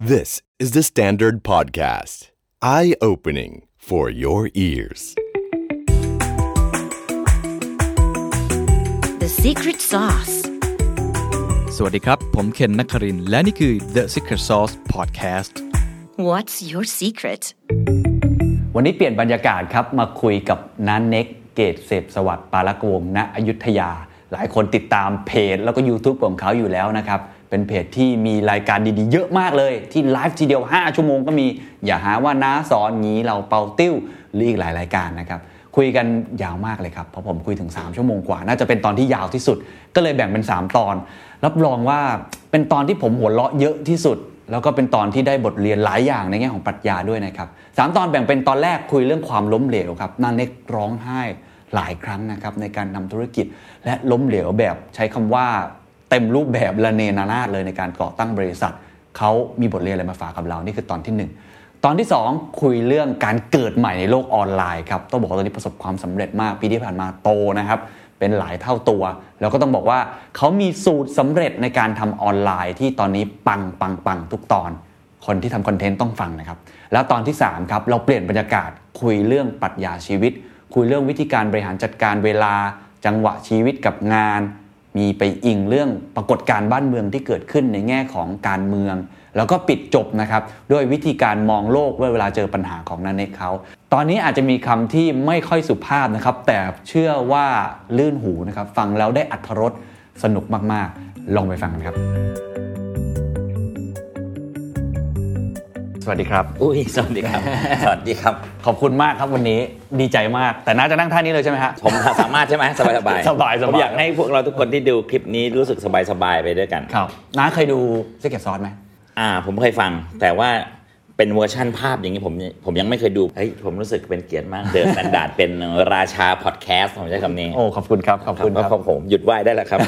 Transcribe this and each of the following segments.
This is the Standard Podcast. Eye opening for your ears. The secret sauce. สวัสดีครับ ผมเคนนักครินทร์และนี่คือ The Secret Sauce Podcast What's your secret? วันนี้เปลี่ยนบรรยากาศครับ มาคุยกับน้าเน็ก เกตเสพสวัสดิ์ปาลกวงศ์ณอยุธยา หลายคนติดตามเพจ แล้วก็ YouTube ของเขาอยู่แล้วนะครับ เป็นเพจที่มีรายการดีๆ เยอะมากเลย ที่ไลฟ์ทีเดียว 5 ชั่วโมงก็มีอย่าหาว่าน้าสอนงี้เราเปาติ้วหรืออีกหลายรายการนะครับคุยกันยาวมากเลยครับเพราะผมคุยถึง 3 ชั่วโมงกว่า น่าจะเป็นตอนที่ยาวที่สุด ก็เลยแบ่งเป็น 3 ตอน รับรองว่าเป็นตอนที่ผมหัวเราะเยอะที่สุด แล้วก็เป็นตอนที่ได้บทเรียนหลายอย่างในแง่ของปรัชญาด้วยนะครับสามตอนแบ่งเป็นตอนแรกคุยเรื่องความล้มเหลวครับนางเน็กร้องไห้หลายครั้งนะครับในการนำธุรกิจและล้มเหลวแบบใช้คำว่า เต็มรูปแบบละเนนานาดเลยในการก่อตั้งบริษัทเขามีบทเรียนอะไรมาฝากกับเรานี่คือตอนที่หนึ่งตอนที่ 2 คุยเรื่องการเกิดใหม่ในโลกออนไลน์ครับต้องบอกว่าตอนนี้ประสบความสำเร็จมากปีที่ผ่านมาโตนะครับเป็นหลายเท่าตัว แล้วก็ต้องบอกว่าเขามีสูตรสำเร็จในการทำออนไลน์ที่ตอนนี้ปังปังปังทุกตอน คนที่ทำคอนเทนต์ต้องฟังนะครับ แล้วตอนที่3ครับเราเปลี่ยนบรรยากาศคุยเรื่องปรัชญาชีวิต คุยเรื่องวิธีการบริหารจัดการเวลา จังหวะชีวิตกับงาน มีไปอิงเรื่องปรากฏการณ์บ้านเมืองที่เกิดขึ้นในแง่ของการเมือง แล้วก็ปิดจบนะครับด้วยวิธีการมองโลกเวลาเจอปัญหาของนันเนกเขาตอนนี้อาจจะมีคำที่ไม่ค่อยสุภาพนะครับ แต่เชื่อว่าลื่นหูนะครับ ฟังแล้วได้อัธรสสนุกมากๆ ลองไปฟังกันครับ วัสดีครับ อุ้ย สวัสดีครับ สวัสดีครับ ขอบคุณมากครับวันนี้ดีใจมาก แต่น่าจะนั่งท่านี้เลยใช่ไหมฮะ ผมสามารถใช่ไหมสบายสบายสบายสบายผมอยากให้พวกเราทุกคนที่ดูคลิปนี้รู้สึกสบายสบายไปด้วยกัน ครับน้าเคยดู Secret Sauce ไหมอ่า ผมเคยฟัง แต่ว่าเป็นเวอร์ชั่นภาพอย่างนี้ผมผมยังไม่เคยดู เฮ้ยผมรู้สึกเป็นเกียรติมาก เดินสันดาดเป็นราชาพอดแคสต์ผมใช้คำนี้ โอ้ขอบคุณครับขอบคุณครับครับผมหยุดไหว้ได้แล้วครับ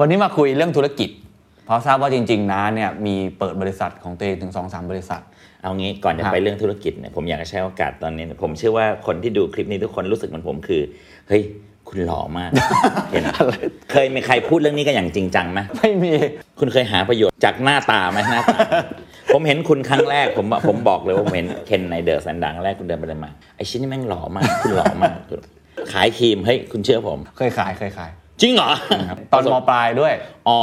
วันนี้มาคุยเรื่องธุรกิจ เพราะทราบว่าจริง ๆน้าเนี่ยมีเปิดบริษัทของตัวเองถึง2อสบริษัท เอางี้ก่อนจะครับไปเรื่องธุรกิจเนี่ยผมอยากจะใช้โอกาสตอนนี้ ผมเชื่อว่าคนที่ดูคลิปนี้ทุกคนรู้สึกเหมือนผมคือเฮ้ยคุณหล่อมากเห็นเคยมีใครพูดเรื่องนี้กันอย่างจริงจังไหมไม่มี คุณเคยหาประโยชน์จากหน้าตาไหมหน้าตาผมเห็นคุณครั้งแรกผมผมบอกเลยว่าผมเห็นเคนในเดอะสันดังแรกคุณเดินไปเลยมาไอชิ้นนี้แม่งหล่อมาก คุณหล่อมากขายครีมเฮ้ยคุณเชื่อผม เคยขายเคยขาย จริงเหรอตอนมปลายด้วย อ๋อ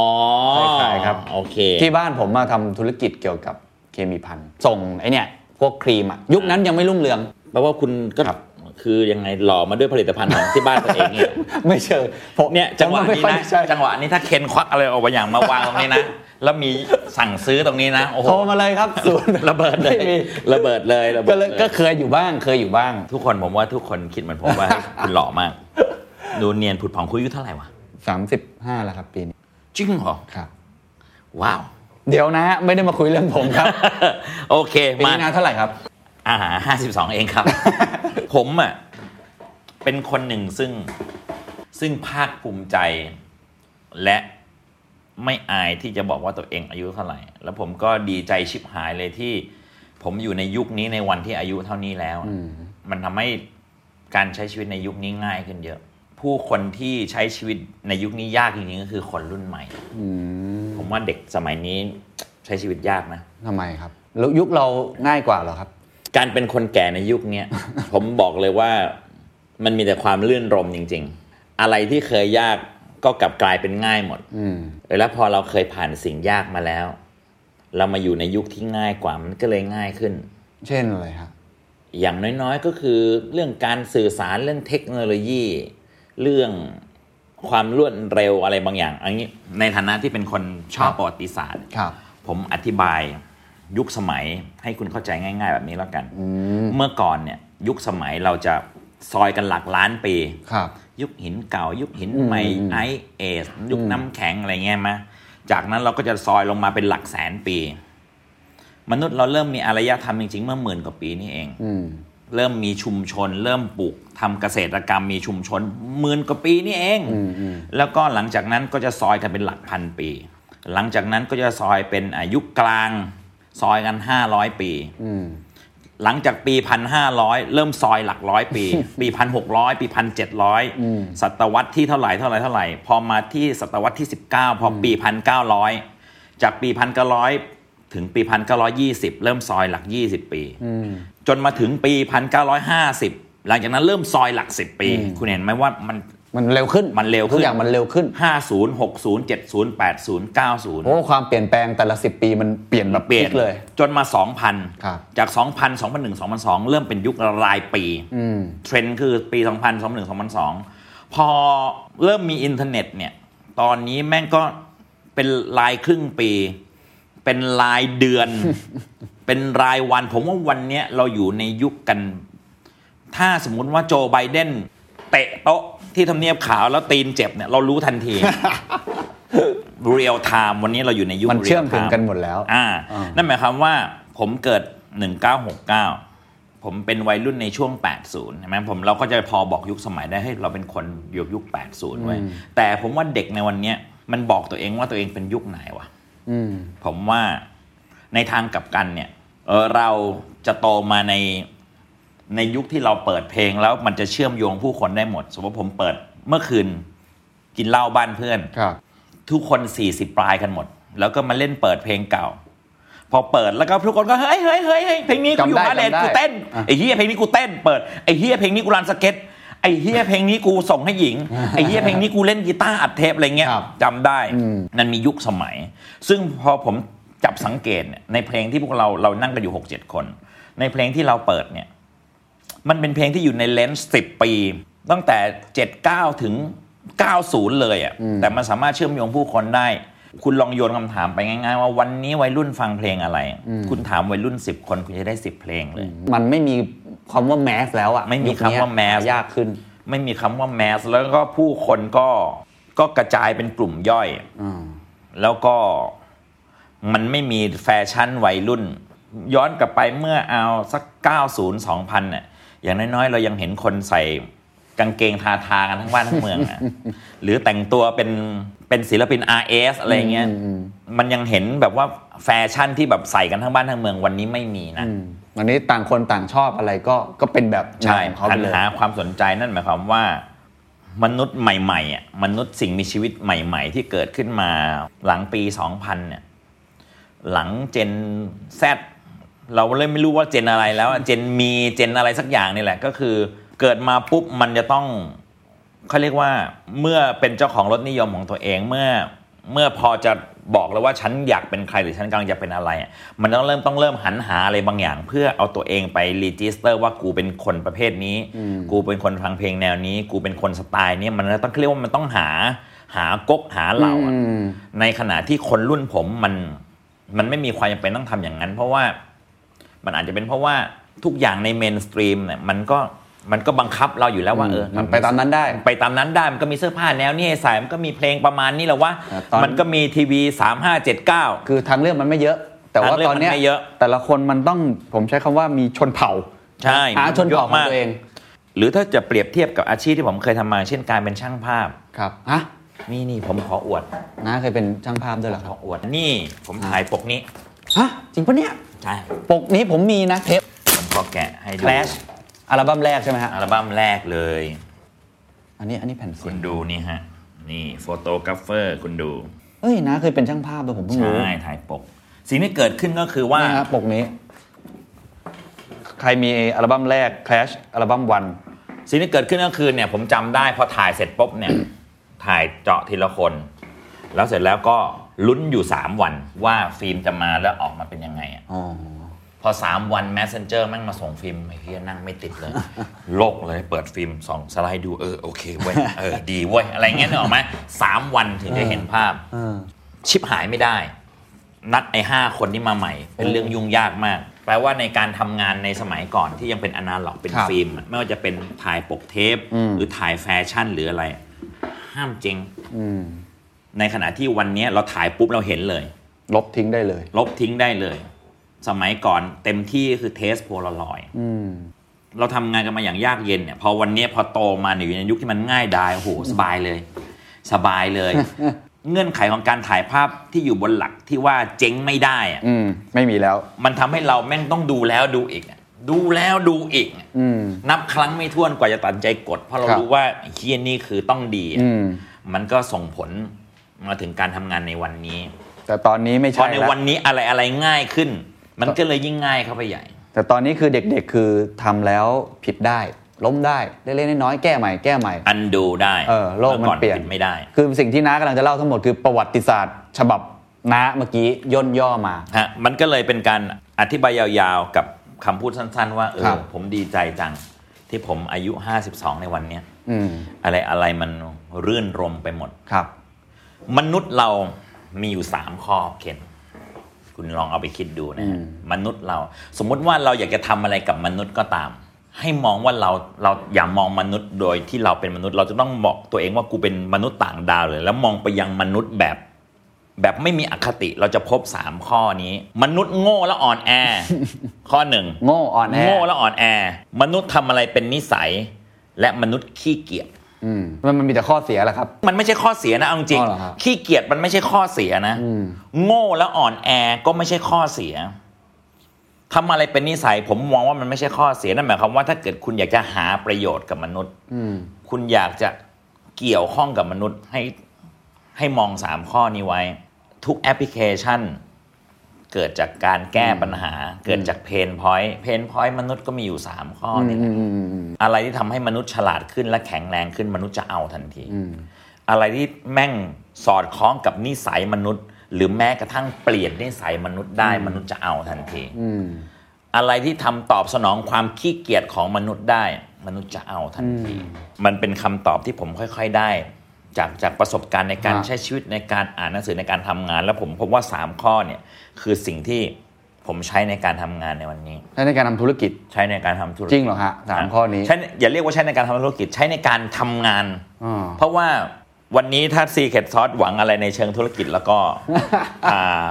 เคยขายครับโอเค ที่บ้านผมมาทำธุรกิจเกี่ยวกับเคมีพันส่งไอเนี่ยพวกครีมอะยุคนั้นยังไม่รุ่งเรืองแปลว่าคุณก็ครับคือยังไงหล่อมาด้วยผลิตภัณฑ์ของที่บ้านตัวเองเนี่ยไม่เชิงผมเนี่ยจังหวะผมไม่นี้ค่อยนะใช่จังหวะนี้ถ้าเคนควักอะไรออกมาอย่างมาวางตรงนี้นะแล้วมีสั่งซื้อตรงนี้นะโอ้โหโทรมาเลยครับศูนย์ระเบิดเลยไม่มีระเบิดเลยระเบิก็ดเลยเลยก็เคยอยู่บ้างเคยอยู่บ้าง ทุกคนผมว่าทุกคนคิดเหมือนผมว่าคุณหล่อมาก ดูเนียนผุดผ่องคุยอายุเท่าไหร่วะ35แล้วครับปีนี้จริงเหรอครับ ว้าว เดี๋ยวนะฮะไม่ได้มาคุยเรื่องผมครับ โอเค ปีมานี้นาเท่าไหร่ครับ อ่าห้าสิบสองเองครับ ผมอะเป็นคนหนึ่งซึ่งซึ่งภาคภูมิใจ และไม่อายที่จะบอกว่าตัวเองอายุเท่าไหร่ แล้วผมก็ดีใจชิบหายเลยที่ ผมอยู่ในยุคนี้ในวันที่อายุเท่านี้แล้ว มันทำให้การใช้ชีวิตในยุคนี้ง่ายขึ้นเยอะ ผู้คนที่ใช้ชีวิตในยุคนี้ยากจริงๆก็คือคนรุ่นใหม่ผมว่าเด็กสมัยนี้ใช้ชีวิตยากนะทำไมครับ แล้วยุคเราง่ายกว่าเหรอครับ การเป็นคนแก่ในยุคเนี้ยผมบอกเลยว่ามันมีแต่ความลื่นรมจริง ๆ อะไรที่เคยยากก็กลับกลายเป็นง่ายหมดอืมเออแล้วพอเราเคยผ่านสิ่งยากมาแล้ว เรามาอยู่ในยุคที่ง่ายกว่า มันก็เลยง่ายขึ้น เช่นอะไรครับอย่างน้อยๆก็คือเรื่องการสื่อสารเรื่องเทคโนโลยี เรื่องความรวดเร็วอะไรบางอย่าง อันนี้ในฐานะที่เป็นคนชอบประวัติศาสตร์ครับผมอธิบายยุคสมัยให้คุณเข้าใจง่าย ๆ แบบนี้แล้วกัน เมื่อก่อนเนี่ยยุคสมัยเราจะซอยกันหลักล้านปีครับ ยุคหินเก่า ยุคหินใหม่ไอเอสยุคน้ำแข็งอะไรเงี้ยมาจากนั้นเราก็จะซอยลงมาเป็นหลักแสนปี มนุษย์เราเริ่มมีอารยธรรมจริงๆเมื่อหมื่นกว่าปีนี่เองอืม เริ่มมีชุมชน เริ่มปลูกทำเกษตรกรรมมีชุมชนหมื่นกว่าปีนี่เอง แล้วก็หลังจากนั้นก็จะซอยกันเป็นหลักพันปี หลังจากนั้นก็จะซอยเป็นอายุคกลาง ซอยกันห้าร้อยปีอืมหลังจากปีพันห้าร้อยเริ่มซอยหลักร้อยปี ปีพันหกร้อยปีพันเจ็ดร้อยศตวรรษที่เท่าไหร่เท่าไหร่เท่าไหร่ พอมาที่ศตวรรษที่สิบเก้าพอปีพันเก้าร้อยจากปีพันเก้าร้อยถึงปี1920เริ่มซอยหลัก20ปี จนมาถึงปี 1950 หลังจากนั้นเริ่มซอยหลัก 10 ปี คุณเห็นไหมว่ามันมันเร็วขึ้นมันเร็วขึ้นทุกอย่างมันเร็วขึ้น 50 60 70 80 90 โอ้ความเปลี่ยนแปลงแต่ละสิปีมันเปลี่ยนแบบเปลี่ยนพกเลย จนมาครับ2,000 จาก 2,000 2001 2002 เริ่มเป็นยุครายปีเทรนด์คือปี 2000 2001 2002 พอเริ่มมีอินเทอร์เน็ตเนี่ย ตอนนี้แม่งก็เป็นรายครึ่งปี เป็นรายเดือน เป็นรายวัน ผมว่าวันเนี้ยเราอยู่ในยุคกัน ถ้าสมมุติว่าโจไบเดนเตะโต๊ะที่ทำเนียบขาวแล้วตีนเจ็บเนี่ยเรารู้ทันที real time วันนี้เราอยู่ในยุคมันเชื่อม real ถึง time กันหมดแล้ว อ่าอ่านั่นั่นหมายความว่าผมเกิด 1969 ผมเป็นวัยรุ่นในช่วง 80 ใช่ไหมผมเราก็จะพอบอกยุคสมัยได้ให้ยเราเป็นคนยุคยุค 80 ไว้ยแต่ผมว่าเด็กในวันเนี้ยมันบอกตัวเองว่าตัวเองเป็นยุคไหนวะอืม ผมว่าในทางกลับกันเนี่ยเออเราจะโตมาในในยุคที่เราเปิดเพลงแล้วมันจะเชื่อมโยงผู้คนได้หมด สมมติผมเปิดเมื่อคืนกินเหล้าบ้านเพื่อนครับทุกคน40ปลายกันหมด แล้วก็มาเล่นเปิดเพลงเก่า พอเปิดแล้วก็ทุกคนก็เฮ้ยเฮ้ยเฮ้ยเฮ้ยเพลงนี้กูอยู่จำได้มาเลนจำได้กูเต้นอะไอ้เหี้ยเพลงนี้กูเต้นเปิดไอ้เหี้ยเพลงนี้กูลานสเก็ต ไอ้เหี้ยเพลงนี้กูส่งให้หญิง ไอ้เหี้ยเพลงนี้กูเล่นกีตาร์อัดเทปอะไรเงี้ยครับจำได้อืมนั่นมียุคสมัย ซึ่งพอผมจับสังเกตเนี่ยในเพลงที่พวกเราเรานั่งกันอยู่6 7คน ในเพลงที่เราเปิดเนี่ย มันเป็นเพลงที่อยู่ใน range 10ปี ตั้งแต่79ถึง90เลยอะ่ะแต่มันสามารถเชื่อมโยงผู้คนได้ คุณลองโยนคำถามไปง่ายๆ ว่าวันนี้วัยรุ่นฟังเพลงอะไร คุณถามวัยรุ่น10คนคุณจะได้10เพลงเลย มันไม่มี คำว่าแมสแล้วอะไม่มียุเนี้ยคำว่า mass ยากขึ้น ไม่มีคำว่าแมสแล้วก็ผู้คนก็ก็กระจายเป็นกลุ่มย่อยอืมแล้วก็มันไม่มีแฟชั่นวัยรุ่น ย้อนกลับไปเมื่อเอาสัก 90 2000เนี่ยอย่างน้อยๆ เรายังเห็นคนใส่กางเกงทาทาๆกันทั้งบ้านทั้งเมืองอะหรือแต่งตัวเป็นเป็นศิลปิน RS อะไรเงี้ยอืมอืมมันยังเห็นแบบว่าแฟชั่นที่แบบใส่กันทั้งบ้านทั้งเมืองวันนี้ไม่มีนะ อืมวันนี้ต่างคนต่างชอบอะไรก็ก็เป็นแบบใช่แนวของเขาหัไปนเลยหาความสนใจนั่นหมายความว่ามนุษย์ใหม่ๆอะมนุษย์สิ่งมีชีวิตใหม่ ๆ ที่เกิดขึ้นมาหลังปี 2000เนี่ยหลัง Gen Z เราเลยไม่รู้ว่า Gen อะไรแล้วอะ Gen มี Gen อะไรสักอย่างนี่แหละ ก็คือเกิดมาปุ๊บมันจะต้องเขาเรียกว่าเมื่อเป็นเจ้าของรสนิยมของตัวเองเมื่อเมื่อพอจะ บอกแล้วว่าฉันอยากเป็นใครหรือฉันกำลังจะเป็นอะไรอะมันต้องเริ่มต้องเริ่มหันหาอะไรบางอย่าง เพื่อเอาตัวเองไป register ว่ากูเป็นคนประเภทนี้ กูเป็นคนฟังเพลงแนวนี้ กูเป็นคนสไตล์นี้มันต้องเรียกว่ามันต้องหาหาก๊กหาเหล่าอะอืมในขณะที่คนรุ่นผมมันมันไม่มีความจำเป็นต้องทำอย่างนั้น เพราะว่ามันอาจจะเป็นเพราะว่าทุกอย่างใน mainstream เนี่ยมันก็ มันก็บังคับเราอยู่แล้วว่าเออมันไปตามนั้นได้ ไปตามนั้นได้มันก็มีเสื้อผ้าแนวนี้ให้ใส่มันก็มีเพลงประมาณนี้แหละว่าแต่ตอนมันก็มีทีวีสามห้าเจ็ดเก้าคือทางเลือกมันไม่เยอะ แต่ว่าทางเลือกตอนเนี้ยมันไม่เยอะแต่ละคนมันต้องผมใช้คำว่ามีชนเผ่าใช่หาชนเผ่าของตัวเอง หรือถ้าจะเปรียบเทียบกับอาชีพที่ผมเคยทำมา เช่นการเป็นช่างภาพครับฮะนี่นี่ผมขออวดน้าเคยเป็นช่างภาพด้วยเหรอครัอบอวดนี่ผมถ่ายปกนี้ฮะจริงปะเนี่ยใช่ปกนี้ผมมีนะเทปผมขอแกะให้ดู Clash อัลบั้มแรกใช่ไหมฮะอัลบั้มแรกเลย อันนี้อันนี้แผ่นเสียง คุณดูนี่ฮะ นี่ photographer คุณดู เอ้ยน้าเคยเป็นช่างภาพด้วยผมเพิ่งรู้ใช่ ถ่ายปก สิ่งที่เกิดขึ้นก็คือว่า นี่ฮะปกนี้ ใครมีอัลบั้มแรก Clash อัลบั้ม One สิ่งที่เกิดขึ้นก็คือเนี่ยผมจำได้พอถ่ายเสร็จปุ๊บเนี่ย ถ่ายเจาะทีละคน แล้วเสร็จแล้วก็ลุ้นอยู่ 3 วันว่าฟิล์มจะมาแล้วออกมาเป็นยังไงอะอ๋อ พอ 3 วัน Messenger แม่งมาส่งฟิล์มไอ้เหี้ยนั่งไม่ติดเลย โลกเลยเปิดฟิล์มส่องสไลด์ดูเออโอเคเว้ยเออดีเว้ยอะไรเงี้ยนึกออกไหมสามวันถึงจะเห็นภาพเออฉิบหายไม่ได้ นัดไอ้ห้าคนที่มาใหม่ เป็นเรื่องยุ่งยากมาก แปลว่าในการทำงานในสมัยก่อนที่ยังเป็นอนาล็อกเป็นครับฟิล์มอะไม่ว่าจะเป็นถ่ายปกเทปอืมหรือถ่ายแฟชั่นหรืออะไร ห้ามเจ๊งอืมในขณะที่วันนี้เราถ่ายปุ๊บเราเห็นเลย ลบทิ้งได้เลย ลบทิ้งได้เลย สมัยก่อนเต็มที่คือ test โพลารอยด์อืมเราทำงานกันมาอย่างยากเย็นเนี่ยพอวันนี้พอโตมาเนี่ยอยู่ในยุคที่มันง่ายดายโอ้โหสบายเลย สบายเลย เงื่อนไขของการถ่ายภาพที่อยู่บนหลักที่ว่าเจ๊งไม่ได้อะอืมไม่มีแล้ว มันทำให้เราแม่งต้องดูแล้วดูอีกอะดูแล้วดูอีกอะอืมนับครั้งไม่ถ้วนกว่าจะตัดใจกด เพราะเราครับรู้ว่าไอ้เคียนี่คือต้องดีอะอืมมันก็ส่งผลมาถึงการทำงานในวันนี้ แต่ตอนนี้ไม่พอใช่ในแล้ววันนี้อะไรอะไรง่ายขึ้น มันก็เลยยิ่งง่ายเข้าไปใหญ่ แต่ตอนนี้คือเด็กๆคือทำแล้วผิดได้ล้มได้เล็กๆน้อยๆแก้ใหม่แก้ใหม่อันดูได้เออโลกมันออเปลี่ยนไม่ได้ คือสิ่งที่น้ากำลังจะเล่าทั้งหมดคือประวัติศาสตร์ ฉบับน้าเมื่อกี้ย่นย่อมาฮะมันก็เลยเป็นการอธิบายยาวๆกับคำพูดสั้น ๆ ว่าเอครัอบผมดีใจจัง ที่ผมอายุ 52 ในวันเนี้ยอืมอะไรอะไรมันรื่นรมไปหมดครับ มนุษย์เรามีอยู่สามข้อเคน คุณลองเอาไปคิดดูนะฮะอืมมนุษย์เรา สมมุติว่าเราอยากจะทำอะไรกับมนุษย์ก็ตาม ให้มองว่าเราเราอย่ามองมนุษย์โดยที่เราเป็นมนุษย์ เราจะต้องบอกตัวเองว่ากูเป็นมนุษย์ต่างดาวเลย แล้วมองไปยังมนุษย์แบบแบบไม่มีอคติเราจะพบสามข้อนี้ มนุษย์โง่และอ่อนแอ ข้อหนึ่งโง่อ่อนแอโง่และอ่อนแอ มนุษย์ทำอะไรเป็นนิสัย และมนุษย์ขี้เกียจอื มมันมันมีแต่ข้อเสียแหละครับ มันไม่ใช่ข้อเสียนะเอาจริงอ๋อเหรอครับขี้เกียจมันไม่ใช่ข้อเสียนะ อืม โง่และอ่อนแอก็ไม่ใช่ข้อเสียทำอะไรเป็นนิสัย ผมมองว่ามันไม่ใช่ข้อเสียนั่นหมายความว่าถ้าเกิดคุณอยากจะหาประโยชน์กับมนุษย์ อืม คุณอยากจะเกี่ยวข้องกับมนุษย์ให้ให้มองสามข้อนี้ไว้ ทุกแอปพลิเคชัน เกิดจากการแก้ปัญหา เกิดจาก pain point pain point มนุษย์ก็มีอยู่สามข้อนี่แหละอืมอืมอืมอะไรที่ทำให้มนุษย์ฉลาดขึ้นและแข็งแรงขึ้นมนุษย์จะเอาทันทีอืมอะไรที่แม่งสอดคล้องกับนิสัยมนุษย์ หรือแม้กระทั่งเปลี่ยนนิสัยมนุษย์ได้มนุษย์จะเอาทันทีอืมอะไรที่ทำตอบสนองความขี้เกียจของมนุษย์ได้ มนุษย์จะเอาทันที มันเป็นคำตอบที่ผมค่อย ๆ ได้ จากจากประสบการณ์ในการฮะใช้ชีวิตในการอ่านหนังสือในการทำงาน แล้วผมพบว่า 3 ข้อเนี่ยคือสิ่งที่ผมใช้ในการทำงานในวันนี้ ใช้ในการทำธุรกิจใช้ในการทำธุรกิจจริงเหรอฮะสามข้อนี้ใช้อย่าเรียกว่าใช้ในการทำธุรกิจใช้ในการทำงานอ่าเพราะว่าวันนี้ถ้า Secret Sauce หวังอะไรในเชิงธุรกิจแล้วก็อ่า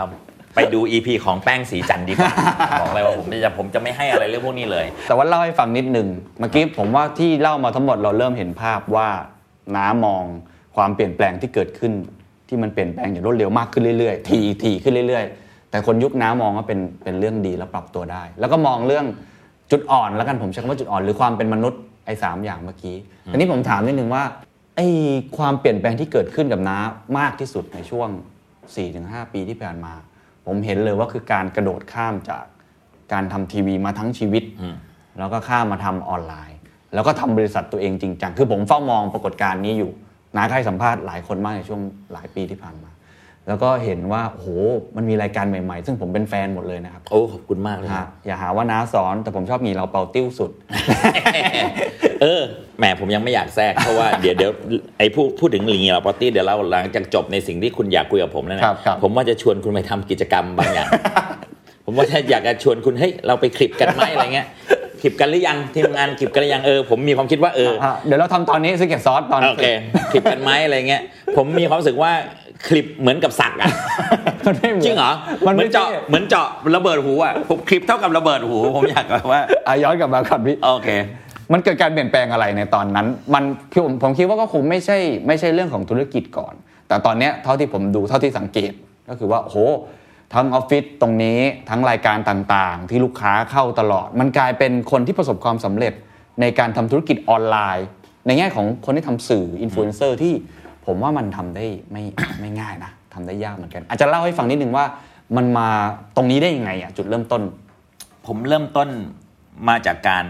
ไปดู EP ของแป้งสีจันทร์ดีกว่าบอกเลยว่าผมจะผมจะไม่ให้อะไรเรื่องพวกนี้เลย แต่ว่าเล่าให้ฟังนิดหนึ่งเมื่อกี้ผมว่าที่เล่ามาทั้งหมดเราเริ่มเห็นภาพว่าน้ามอง ความเปลี่ยนแปลงที่เกิดขึ้น ที่มันเปลี่ยนแปลงอย่างรวดเร็วมากขึ้นเรื่อยๆ ทีทีขึ้นเรื่อย ๆ แต่คนยุคน้ามองว่าเป็นเป็นเรื่องดีแล้วปรับตัวได้ แล้วก็มองเรื่องจุดอ่อนแล้วกันผมใช้คำว่าจุดอ่อน หรือความเป็นมนุษย์ไอ้สามอย่างเมื่อกี้ทีนี้ผมถามนิดนึงว่าไอ้ความเปลี่ยนแปลงที่เกิดขึ้นกับน้ามากที่สุดในช่วง 4-5 ปีที่ผ่านมา ผมเห็นเลยว่าคือการกระโดดข้ามจากการทำทีวีมาทั้งชีวิต แล้วก็ข้ามมาทำออนไลน์ แล้วก็ทำบริษัทตัวเองจริงจังคือผมเฝ้ามองปรากฏการณ์นี้อยู่ นาก็ให้สัมภาษณ์หลายคนมากในช่วงหลายปีที่ผ่านมา แล้วก็เห็นว่าโอ้โหมันมีรายการใหม่ๆ ซึ่งผมเป็นแฟนหมดเลยนะครับ โอ้ขอบคุณมากเลยฮะอย่าหาว่าน้าสอนแต่ผมชอบหนีเราเป่าติ้วสุด เออแหมผมยังไม่อยากแทรกเพราะว่าเดี๋ยวเดี๋ยวไอ้พูดพูดถึงลีเราปาร์ตี้เดี๋ยวเราหลังจากจบในสิ่งที่คุณอยากคุยกับผมแล้วนะครับครับผมว่าจะชวนคุณไปทำกิจกรรมบางอย่างผมว่าถ้าอยากจะชวนคุณเฮ้ยเราไปคลิปกันไหมอะไรเงี้ย คลิปกันหรือยังทีมงานคลิปกันหรือยังเออผมมีความคิดว่าเออฮะเดี๋ยวเราทำตอนนี้ซึ่งเก็บซอสตอนโอเคคลิปกันไหมอะไรเงี้ยผมมีความรู้สึกว่าคลิปเหมือนกับสักอะมันไม่มืนจริงเหรอมันเหมืไม่อนเจาะใช่เหมือนเจาะระเบิดหูอะผมคลิปเท่ากับระเบิดหู ผมอยากแบบว่าอะย้อนกลับมาก่อนพี่โอเค มันเกิดการเปลี่ยนแปลงอะไรในตอนนั้น มันคือผมผมคิดว่าก็คงไม่ใช่ไม่ใช่เรื่องของธุรกิจก่อน แต่ตอนเนี้ยเท่าที่ผมดูเท่าที่สังเกตก็คือว่าโอ้โห ทั้งออฟฟิศตรงนี้ทั้งรายการต่างๆ ที่ลูกค้าเข้าตลอด มันกลายเป็นคนที่ประสบความสำเร็จในการทำธุรกิจออนไลน์ ในแง่ของคนที่ทำสื่ออินฟลูเอนเซอร์ที่ผมว่ามันทำได้ไม่ไม่ง่ายนะทำได้ยากเหมือนกัน อาจจะเล่าให้ฟังนิดนึงว่ามันมาตรงนี้ได้ยังไงอะจุดเริ่มต้น ผมเริ่มต้นมาจากการ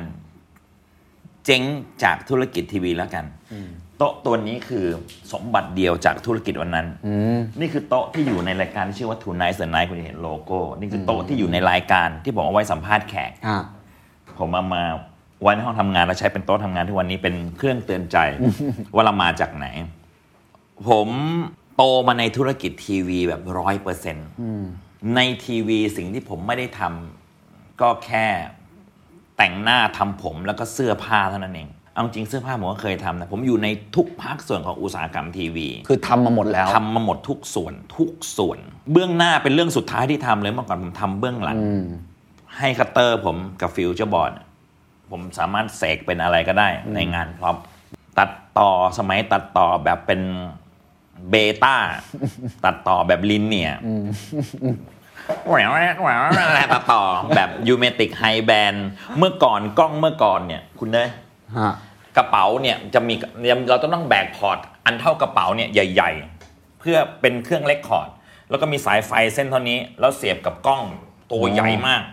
เจ๊งจากธุรกิจทีวีแล้วกันโต๊ะตัวนี้คือสมบัติเดียวจากธุรกิจวันนั้น นี่คือโต๊ะที่อยู่ในรายการที่ชื่อว่า Tonight the Night คุณจะเห็นโลโก้ นี่คือโต๊ะที่อยู่ในรายการที่ผมเอาไว้สัมภาษณ์แขกอ่าผมเอามาไว้ในห้องทำงานแล้วใช้เป็นโต๊ะทำงานทุกวันนี้เป็นเครื่องเตือนใจว่าเรามาจากไหน ผมโตมาในธุรกิจทีวีแบบร้อยเปอร์เซ็นต์ในทีวีสิ่งที่ผมไม่ได้ทำก็แค่แต่งหน้าทำผมแล้วก็เสื้อผ้าเท่านั้นเอง เอาจริงเสื้อผ้าผมก็เคยทำนะผมอยู่ในทุกภาคส่วนของอุตสาหกรรมทีวีคือทำมาหมดแล้ว ทำมาหมดทุกส่วนทุกส่วน เบื้องหน้าเป็นเรื่องสุดท้ายที่ทำเลยเมื่อก่อนผมทำเบื้องหลังให้คัตเตอร์ผมกับฟิวเจอร์บอร์ดผมสามารถเสกเป็นอะไรก็ได้ในงาน prop ตัดต่อสมัยตัดต่อแบบเป็น Beta ตัดต่อแบบ linear แหววแหววแหววอะไรตัดต่อแบบ U-matic Hi-band เมื่อก่อนกล้องเมื่อก่อนเนี่ย คุณเนยฮะ กระเป๋าเนี่ยจะมีเราต้องต้องแบก port อันเท่ากระเป๋าเนี่ยใหญ่ ๆ เพื่อเป็นเครื่อง record แล้วก็มีสายไฟเส้นเท่านี้ แล้วเสียบกับกล้องตัวใหญ่มาก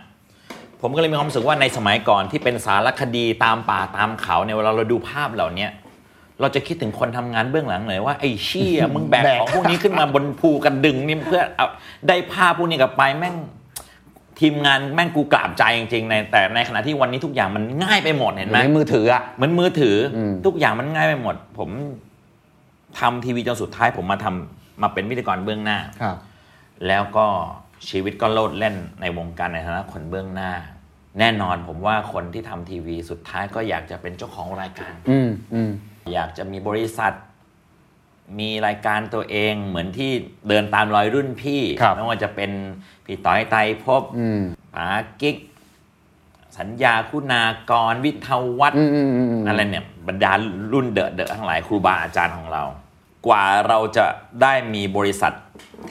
ผมก็เลยมีความรู้สึกว่าในสมัยก่อนที่เป็นสารคดีตามป่าตามเขาเนี่ยเวลาเราดูภาพเหล่าเนี้ยเราจะคิดถึงคนทำงานเบื้องหลังเลยว่าไอ้เชี่ยมึงแบกแบกของพวกนี้ขึ้นมาบนภูกระดึงนี่เพื่อเอาได้ภาพพวกนี้กลับไปแม่ง ทีมงานแม่งกูกราบใจจริงๆในแต่ในขณะที่วันนี้ทุกอย่างมันง่ายไปหมดเห็นไหมในมือถืออะเหมือนมือถืออมทุกอย่างมันง่ายไปหมด ผมทำทีวีจนสุดท้าย ผมมาทำมาเป็นพิธีกรเบื้องหน้าครับ แล้วก็ชีวิตก็โลดเล่นในวงการในฐานะคนเบื้องหน้า แน่นอนผมว่าคนที่ทำทีวีสุดท้ายก็อยากจะเป็นเจ้าของรายการ อืมอืมอยากจะมีบริษัท มีรายการตัวเองเหมือนที่เดินตามรอยรุ่นพี่ครับไม่ว่าจะเป็นพี่ต้อยไตรภพอืมป๋ากิ๊ก สัญญาคุณากรวิทยาวัฒน์อืมอืมอืมอืมอะไรเนี่ยบรรดารุ่นเดอะเดอะทั้งหลายครูบาอาจารย์ของเรา กว่าเราจะได้มีบริษัท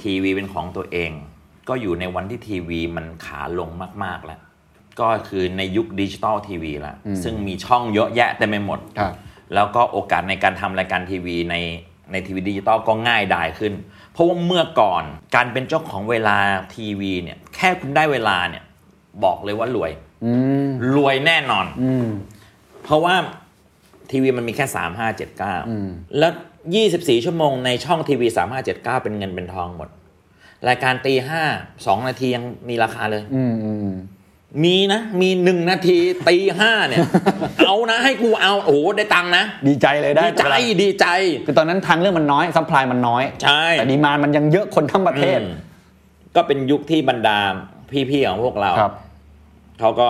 ทีวีเป็นของตัวเอง ก็อยู่ในวันที่ทีวีมันขาลงมาก ๆ แล้ว ก็คือในยุคดิจิตอลทีวีละซึ่งมีช่องเยอะแยะเต็มไปหมดครับแล้วก็โอกาสในการทำรายการทีวีใน ในทีวีดิจิตอลก็ง่ายดายขึ้น เพราะว่าเมื่อก่อนการเป็นเจ้าของเวลาทีวีเนี่ยแค่คุณได้เวลาเนี่ยบอกเลยว่ารวยอืมรวยแน่นอนอืมเพราะว่าทีวีมันมีแค่3 5 7 9แล้ว24ชั่วโมงในช่องทีวี3 5 7 9เป็นเงินเป็นทองหมด รายการตีห้าสองนาทียังมีราคาเลย อื มอืมมีนะมีหนึ่งนาทีตีห้าเนี่ย เอานะให้กูเอาโอ้โหได้ตังค์นะ ดีใจเลยได้ดีใจเวลาดีใจ คือตอนนั้นทางเรื่องมันน้อย supply มันน้อย ใช่ แต่ demand มันยังเยอะคนทั้งประเทศอืมก็เป็นยุคที่บรรดาพี่ๆของพวกเราครับเขาก็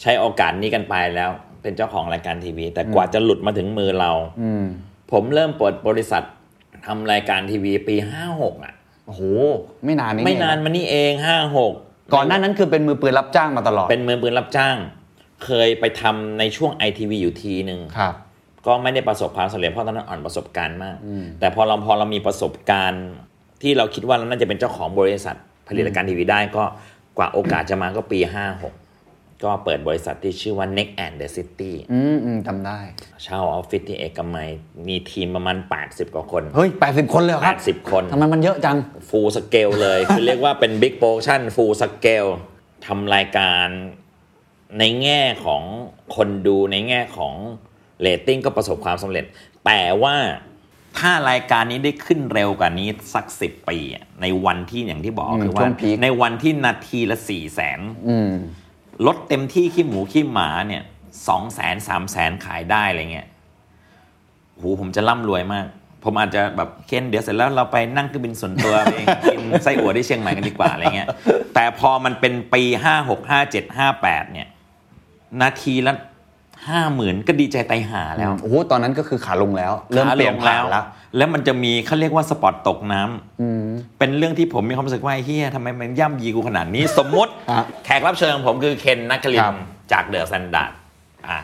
ใช้โอกาสนี้กันไปแล้ว เป็นเจ้าของรายการทีวี แต่กว่าจะหลุดมาถึงมือเรา อืมผมเริ่มเปิดบริษัททำรายการทีวีปี56อะโอ้โหไม่นานนี้ไม่นานเองมานี่เอง56ก่ อนหน้านั้นคือเป็นมือปืนรับจ้างมาตลอด เป็นมือปืนรับจ้าง เคยไปทำในช่วงไอทีวีอยู่ทีหนึ่งครับ ก็ไม่ได้ประสบความสำเร็จเพราะตอนนั้นอ่อนประสบการณ์มาก แต่พอเราพอเรามีประสบการณ์ ที่เราคิดว่าเราน่าจะเป็นเจ้าของบริษัทผลิตรายการทีวีได้ก็กว่าโอกาสจะมาก็ปี56ก็ เปิดบริษัทที่ชื่อว่า Next and the City อืมอืมจำได้ เช่าออฟฟิศที่เอกมัย มีทีมประมาณ 80 กว่าคน เฮ้ย 80 คนเลยเหรอครับ 80 คนทำไมมันเยอะจัง full scale เลย คือเรียกว่าเป็น big production full scale ทำรายการในแง่ของคนดูในแง่ของเรตติ้งก็ประสบความสำเร็จ แต่ว่าถ้ารายการนี้ได้ขึ้นเร็วกว่านี้สักสิบปีอะในวันที่อย่างที่บอกอืมคือช่ว่าวงพีคในวันที่นาทีละสี่แสน รถเต็มที่ขี้หมูขี้หมาเนี่ยสองแสนสามแสนขายได้อะไรเงี้ยโหผมจะร่ำรวยมาก ผมอาจจะแบบเคนเดี๋ยวเสร็จแล้วเราไปนั่งเครื่องบินส่วนตัวไปเองกินไส้อั่วที่เชียงใหม่กันดีกว่าอะไรเงี้ยแต่พอมันเป็นปีห้าหกห้าเจ็ดห้าแปดเนี่ย นาทีละ ห้าหมื่นก็ดีใจไตายหาแล้วโอ้โหตอนนั้นก็คือขาลงแล้ว เริ่มขาเปลี่ยนงผ่านแล้ว แล้วมันจะมีเขาเรียกว่าสปอตตกน้ำอืมเป็นเรื่องที่ผมมีความรู้สึกว่าไอ้เฮียทำไมมันย่ำยีกูขนาดนี้ สมมติฮะแขกรับเชิญของผมคือเคนนักคลิครันบจากเดอะ s ซนด a r d อะ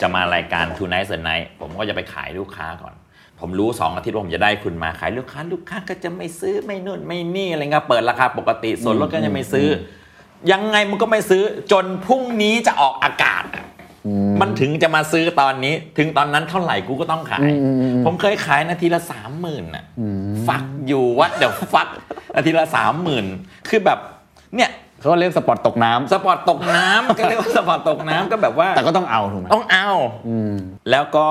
จะมารายการ Two Night a Night ผมก็จะไปขายลูกค้าก่อน ผมรู้สองอาทิตย์ว่าผมจะได้คุณมาขายลูกค้า ลูกค้าก็จะไม่ซื้อไม่นู่นไม่นี่อะไรเงี้ยเปิดราคาปกติส่วนลดก็จะไม่ซื้ออยังไงมันก็ไม่ซื้อจนพรุ่งนี้จะออกอากาศอะ มันถึงจะมาซื้อตอนนี้ ถึงตอนนั้นเท่าไหร่กูก็ต้องขาย ผมเคยขายนาทีละสามหมื่นอะ fuck you what the fuck นาทีละสามหมื่นคือแบบเนี่ยเขาเรียก spot ตกน้ำ spot ตกน้ำก็เรียกว่า spot ตกน้ำก็แบบว่า แต่ก็ต้องเอาถูกไหมต้องเอาแล้วก็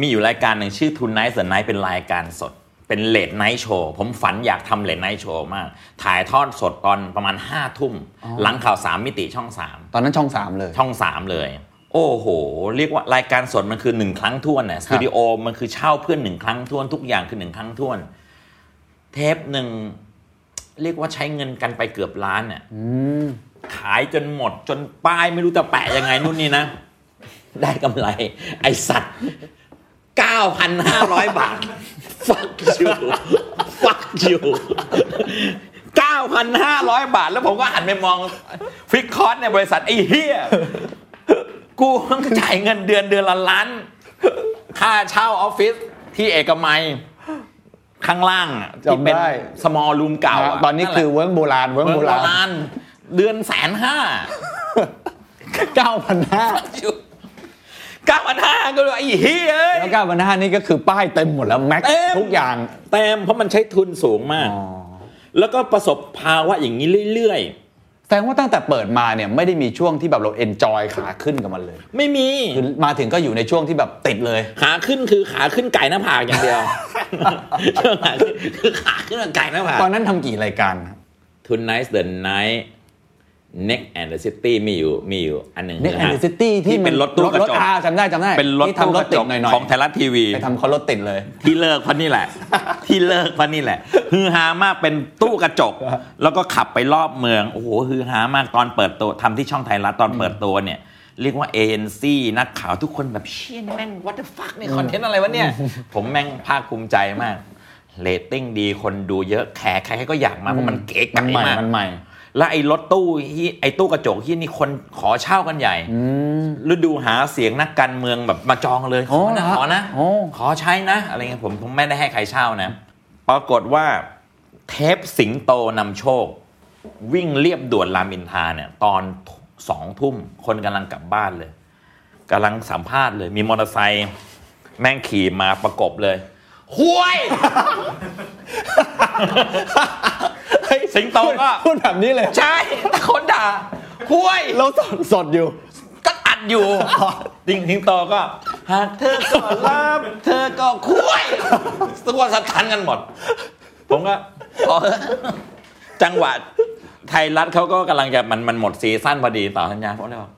มีอยู่รายการหนึ่งชื่อทุนไนท์เ e อร์ไนท์เป็นรายการสด เป็น late night show ผมฝันอยากทำ late night show มาก ถ่ายทอดสดตอนประมาณห้าทุ่ม หลังข่าวสามมิติช่องสามตอนนั้นช่องสามเลย ช่องสามเลย โอ้โห เรียกว่ารายการสดมันคือหนึ่งครั้งท้วนน่ะสตูดิโอมันคือเช่าเพื่อนหนึ่งครั้งท้วนทุกอย่างคือหนึ่งครั้งท้วน เทปหนึ่งเรียกว่าใช้เงินกันไปเกือบล้านน่ะขายจนหมดจนป้ายไม่รู้จะแปะยังไงนู่นนี่นะ ได้กำไร ไอสัตว์9,500บาท fuck you fuck you 9,500 บาท แล้วผมก็หันไปมองฟิกคอร์สในบริษัทไอ้เฮีย กูต้องจ่ายเงินเดือนเดือนละล้าน ค่าเช่าออฟฟิศที่เอกมัยข้างล่างอะที่เป็นจำได้สมอลรูมเก่าะตอนนี้คือเวิร์กโบราณเวิร์กเมืองโบโบราณราณ เดือนแสนห้าเก้าพันห้าเก้าพันห้าก็เลยไอ้เฮียเอ้ยแล้วเก้าพันห้านี่ก็คือป้ายเต็มหมดแล้วแม็กเต็มทุกอย่างเต็มเพราะมันใช้ทุนสูงมากอ๋อแล้วก็ประสบภาวะอย่างนี้เรื่อย แสดงว่าตั้งแต่เปิดมาเนี่ยไม่ได้มีช่วงที่แบบเราเอนจอยขาขึ้นกับมันเลยๆไม่มีคือมาถึงก็อยู่ในช่วงที่แบบติดเลย ขาขึ้นคือขาขึ้นไก่หน้าผากอย่างเดียวช่วงขาขึ้นคือขาขึ้นกับไก่หน้าผากตอนนั้นทำกี่รายการ ครับ Tonight the Night Next and the City มีอยู่มีอยู่อันหนึ่ง Next and the City ที่ที่เป็นรถตู้กระจกอาจำได้จำได้ เป็นรถที่ตู้ทำรกถระติจดกหน่อยๆของไทยรัฐทีวีไปทำเขารถติดเลย ที่เลิกเพราะนี่แหละ ที่เลิกเพราะนี่แหละ ฮือฮามากเป็นตู้กระจก แล้วก็ขับไปรอบเมือง โอ้โหฮือฮามากตอนเปิดตัวทำที่ช่องไทยรัฐตอนเปิดตัวเนี่ยเรียกว่าเอ็นซีนักข่าวทุกคนแบบเชี่ยนี่แม่ง what the fuck นี่ content อะไรวะเนี่ย ผมแม่งภาคภูมิใจมากเรตติ้งดีคนดูเยอะแขกใครๆก็อยากมาเพราะมันเก๋มันไก่ใหม่มากมันใหม่ แล้วไอ้รถตู้ที่ไอ้ตู้กระจกที่นี่คนขอเช่ากันใหญ่ฤดูหาเสียงนักการเมืองแบบมาจองเลยขอ๋ออนะเหรอขอนะโอ้ขอใช้นะ อะไรเงี้ยผมผมไม่ได้ให้ใครเช่านะ ปรากฏว่าเทปสิงโตนำโชค วิ่งเรียบด่วนรามอินทราเนี่ย ตอนสองทุ่มคนกำลังกลับบ้านเลยกำลังสัมภาษณ์เลย มีมอเตอร์ไซค์แม่งขี่มาประกบเลย ห้วยสิงโตก็พูดแบบนี้เลย ใช่ตะโคนด่าห้วยเราสดสดอยู่ ก็อัดอยู่จริงทิงโตก็หากเธอก็รับ เธอก็คุยตัวสะท้านกันหมด ผมก็พอจังหวะไทยรัฐเขาก็กำลังจะมันมันหมดซีซั่นพอดีต่อสัญญาผมเลยบอก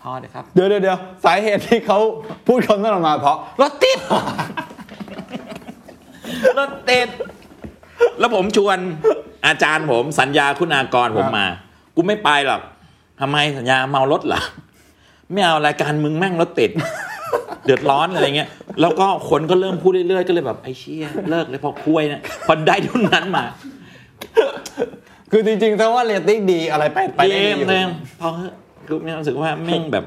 พอเลยครับเดี๋ยวเดี๋ยวเดี๋ยวสาเหตุที่เขาพูดคำนั้นออกมาเพราะรถติด รถติดแล้วผมชวนอาจารย์ผมสัญญาคุณากรผมมา กูไม่ไปหรอกทำไมสัญญาเมารถเหรอไม่เอารายการมึงแม่งรถติด เดือดร้อนอะไรเงี้ย แล้วก็คนก็เริ่มพูดเรื่อยๆก็เลยแบบไอ้เชี่ยเลิกเลยพอคุยนะพอได้ทุนนั้นมา คือจริงๆถ้าว่าเรตติ้งดีอะไรไปไปได้เกดีมอยู่นึงพอเถอะคือมีความรู้สึกว่าแม่งแบบ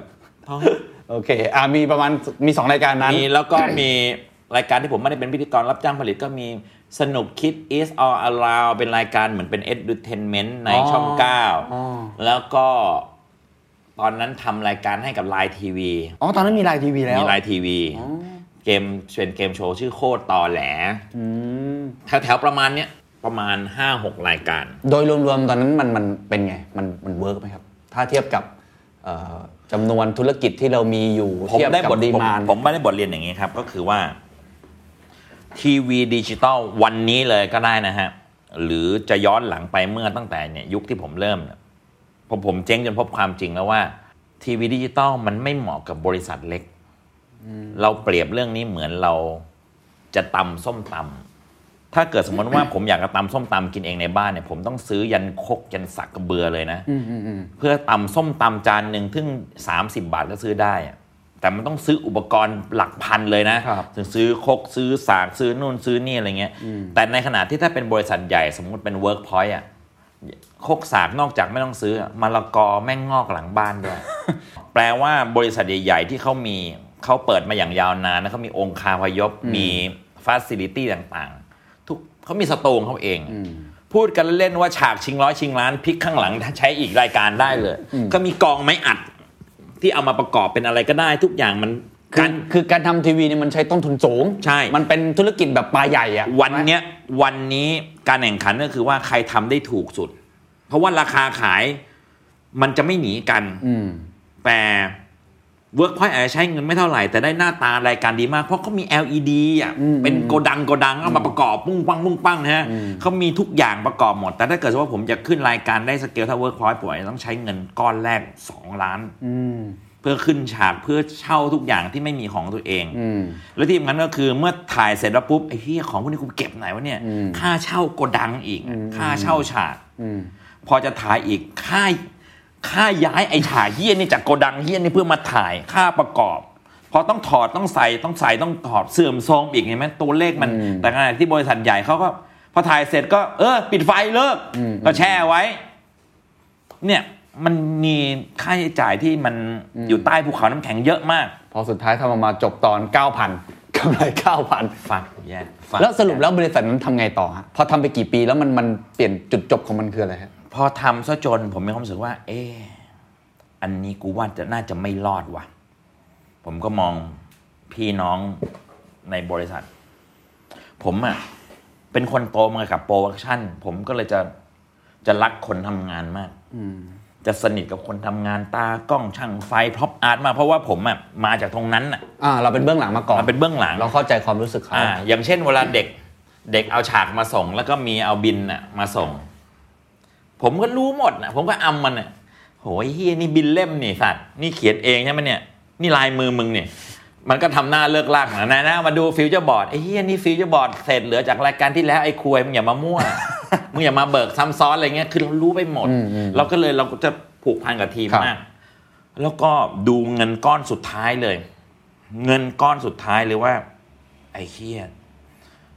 พอเถอะโอเค อ่ามีประมาณมีสองรายการนั้นมีแล้วก็มี รายการที่ผมไม่ได้เป็นพิธีกรรับจ้างผลิตก็มีสนุกคิด is all around เป็นรายการเหมือนเป็น entertainment ในอ๋อช่องอ๋อ9แล้วก็ตอนนั้นทำรายการให้กับ LINE TV อ๋อตอนนั้นมีไลน์ทีวีแล้วมีไลน์ทีวีเกมเป็นเกมโชว์ชื่อโคตรตอแหลอืมแถวๆประมาณเนี้ยประมาณ 5-6 รายการ โดยรวมๆ ตอนนั้นมันมันเป็นไง มันมัน work ไหมครับ ถ้าเทียบกับเอ่อจำนวนธุรกิจที่เรามีอยู่ผมเทียบได้กับบทดีผมมานผมไม่ได้บทเรียนอย่างนี้ครับ ก็คือว่า ทีวีดิจิตอลวันนี้เลยก็ได้นะฮะ หรือจะย้อนหลังไปเมื่อตั้งแต่เนี่ยยุคที่ผมเริ่มเนี่ยผมผมเจ๊งจนพบความจริงแล้วว่าทีวีดิจิตอลมันไม่เหมาะกับบริษัทเล็ก เราเปรียบเรื่องนี้เหมือนเราจะตำส้มตำถ้าเกิดสมมติว่าผมอยากจะตำส้มตำกินเองในบ้านเนี่ย ผมต้องซื้อยันครกยันสากกระเบือเลยนะเพื่อตำส้มตำจานหนึ่งซึ่ง30บาทก็ซื้อได้อะ แต่มันต้องซื้ออุปกรณ์หลักพันเลยนะครับถึงซื้อครกซื้อสากซื้อนู่นซื้อนี่อะไรเงี้ยแต่ในขณะที่ถ้าเป็นบริษัทใหญ่สมมุติเป็น Workpoint อะครกสากนอกจากไม่ต้องซื้ออะมะละกอแม่งงอกหลังบ้านด้วย แปลว่าบริษัทใหญ่ ๆ ที่เขามีเขาเปิดมาอย่างยาวนานนะเขามีองค์คาพยพมีฟ a ซิลิตี้ต่างๆ ทุกเขามีสตูของเขาเอง พูดกันเล่นๆว่าฉากชิงร้อยชิงล้านพลิกข้างหลังใช้อีกรายการได้เลย ก็มีกองไม้อัด ที่เอามาประกอบเป็นอะไรก็ได้ทุกอย่างมันคือก่อนคือการทำทีวีเนี่ยมันใช้ต้นทุนสูง ใช่ มันเป็นธุรกิจแบบปลาใหญ่อะวันเนี้ยวันนี้การแข่งขันก็คือว่าใครทำได้ถูกสุด เพราะว่าราคาขายมันจะไม่หนีกัน อืมแต่ เวิร์กพอยต์อาจจะใช้เงินไม่เท่าไหร่ แต่ได้หน้าตารายการดีมาก เพราะเขามี LED อะอืมเป็นโกดังโกดังเอามาประกอบปุ้งปังปุ้งปังนะฮะเขามีทุกอย่างประกอบหมด แต่ถ้าเกิดว่าผมจะขึ้นรายการได้สเท่าเวิร์กพอยต์ผมอาจจะต้องใช้เงินก้อนแรก 2 ล้านอืมเพื่อขึ้นฉากเพื่อเช่าทุกอย่างที่ไม่มีของตัวเองอืมแล้วที่สำคัญก็คือเมื่อถ่ายเสร็จแล้วปุ๊บไอ้ที่ของพวกนี้กูเก็บไหนวะเนี่ยอืมค่าเช่าโกดังอีกอะค่าเช่าฉากอืมพอจะถ่ายอีกค่า ค่าย้ายไอ้ฉากเหี้ยนี่จากโกดังเหี้ยนี่เพื่อมาถ่ายค่าประกอบพอต้องถอดต้องใส่ต้องใส่ต้องถอดเสื่อมโทรมอีกเห็นไหมตัวเลขมันอืมแต่ขณะที่บริษัทใหญ่เขาก็พอถ่ายเสร็จก็ เออ ปิดไฟเลิกอืมก็แช่ไว้ เนี่ยมันมีค่าใช้จ่ายที่มันอยู่ใต้ภูเขาน้ำแข็งเยอะมาก พอสุดท้ายทำออกมาจบตอน 9,000กำไร 9,000ฟังแย่ฟังแล้วสรุปแล้วบริษัทนั้นทำไงต่อฮะพอทำไปกี่ปีแล้วมันมันเปลี่ยนจุดจบของมันคืออะไรฮะ พอทำซะจนผมมีความรู้สึกว่า เอออันนี้กูว่าจะน่าจะไม่รอดว่ะ ผมก็มองพี่น้องในบริษัท ผมอะเป็นคนโตมากับ production ผมก็เลยจะจะรักคนทำงานมากจะสนิทกับคนทำงานตากล้องช่างไฟ prop art มากเพราะว่าผมอะมาจากตรงนั้นอะอ่าเราเป็นเบื้องหลังมาก่อนมาเป็นเบื้องหลังเราเข้าใจความรู้สึกเขาอ่าอย่างเช่นเวลาเด็กเด็กเอาฉากมาส่ง แล้วก็มีเอาบิลน่ะมาส่ง ผมก็รู้หมดนะผมก็อำมันน่ะโหยเหี้ยนี่บิลเล่มนี่สัตว์นี่เขียนเองใช่ไหมเนี่ย นี่ลายมือมึงเนี่ย มันก็ทำหน้าเลิ่กลั่กนะนะนะมาดู future board ไอ้เหี้ยนี่ future board เสร็จเหลือจากรายการที่แล้วไอ้ควยมึงอย่ามามั่วมึงอย่ามาเบิกซ้ำซ้อนอะไรเงี้ยคือเรารู้ไปหมด เราก็เลยเราก็จะผูกพันกับทีมมากแล้วก็ดูเงินก้อนสุดท้ายเลย เงินก้อนสุดท้ายเลยว่า ไอ้เหี้ย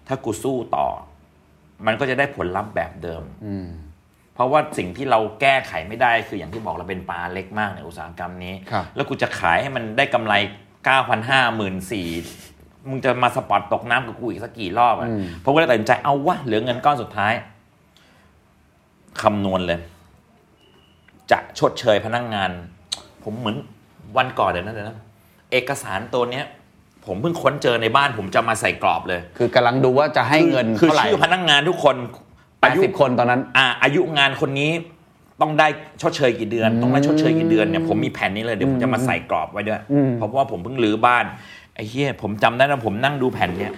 ถ้ากูสู้ต่อ มันก็จะได้ผลลัพธ์แบบเดิม เพราะว่าสิ่งที่เราแก้ไขไม่ได้คืออย่างที่บอกเราเป็นปลาเล็กมากในอุตสาหกรรมนี้ครับแล้วกูจะขายให้มันได้กำไรเก้าพันห้าหมื่นสี่มึงจะมาสปอตตกน้ำกับกูอีกสักกี่รอบอะผมก็เลยตัดสินใจเอาวะเหลือเงินก้อนสุดท้ายคำนวณเลย จะชดเชยพนักงงาน ผมเหมือนวันก่อนเดี๋ยวนะเดี๋ยวนะเอกสารตัวเนี้ยผมเพิ่งค้นเจอในบ้านผมจะมาใส่กรอบเลย คือกำลังดูว่าจะให้เงินคือเท่าไหร่ชื่อพนักงานทุกคน แปดสิบคนตอนนั้นอ่าอายุงานคนนี้ต้องได้ชดเชยกี่เดือน ต้องได้ชดเชยกี่เดือนเนี่ยผมมีแผนนี้เลยเดี๋ยวผมจะมาใส่กรอบไว้ด้วยเพราะว่าผมเพิ่งรื้อบ้านไอ้เหี้ยผมจำได้นะผมนั่งดูแผ่นเนี้ย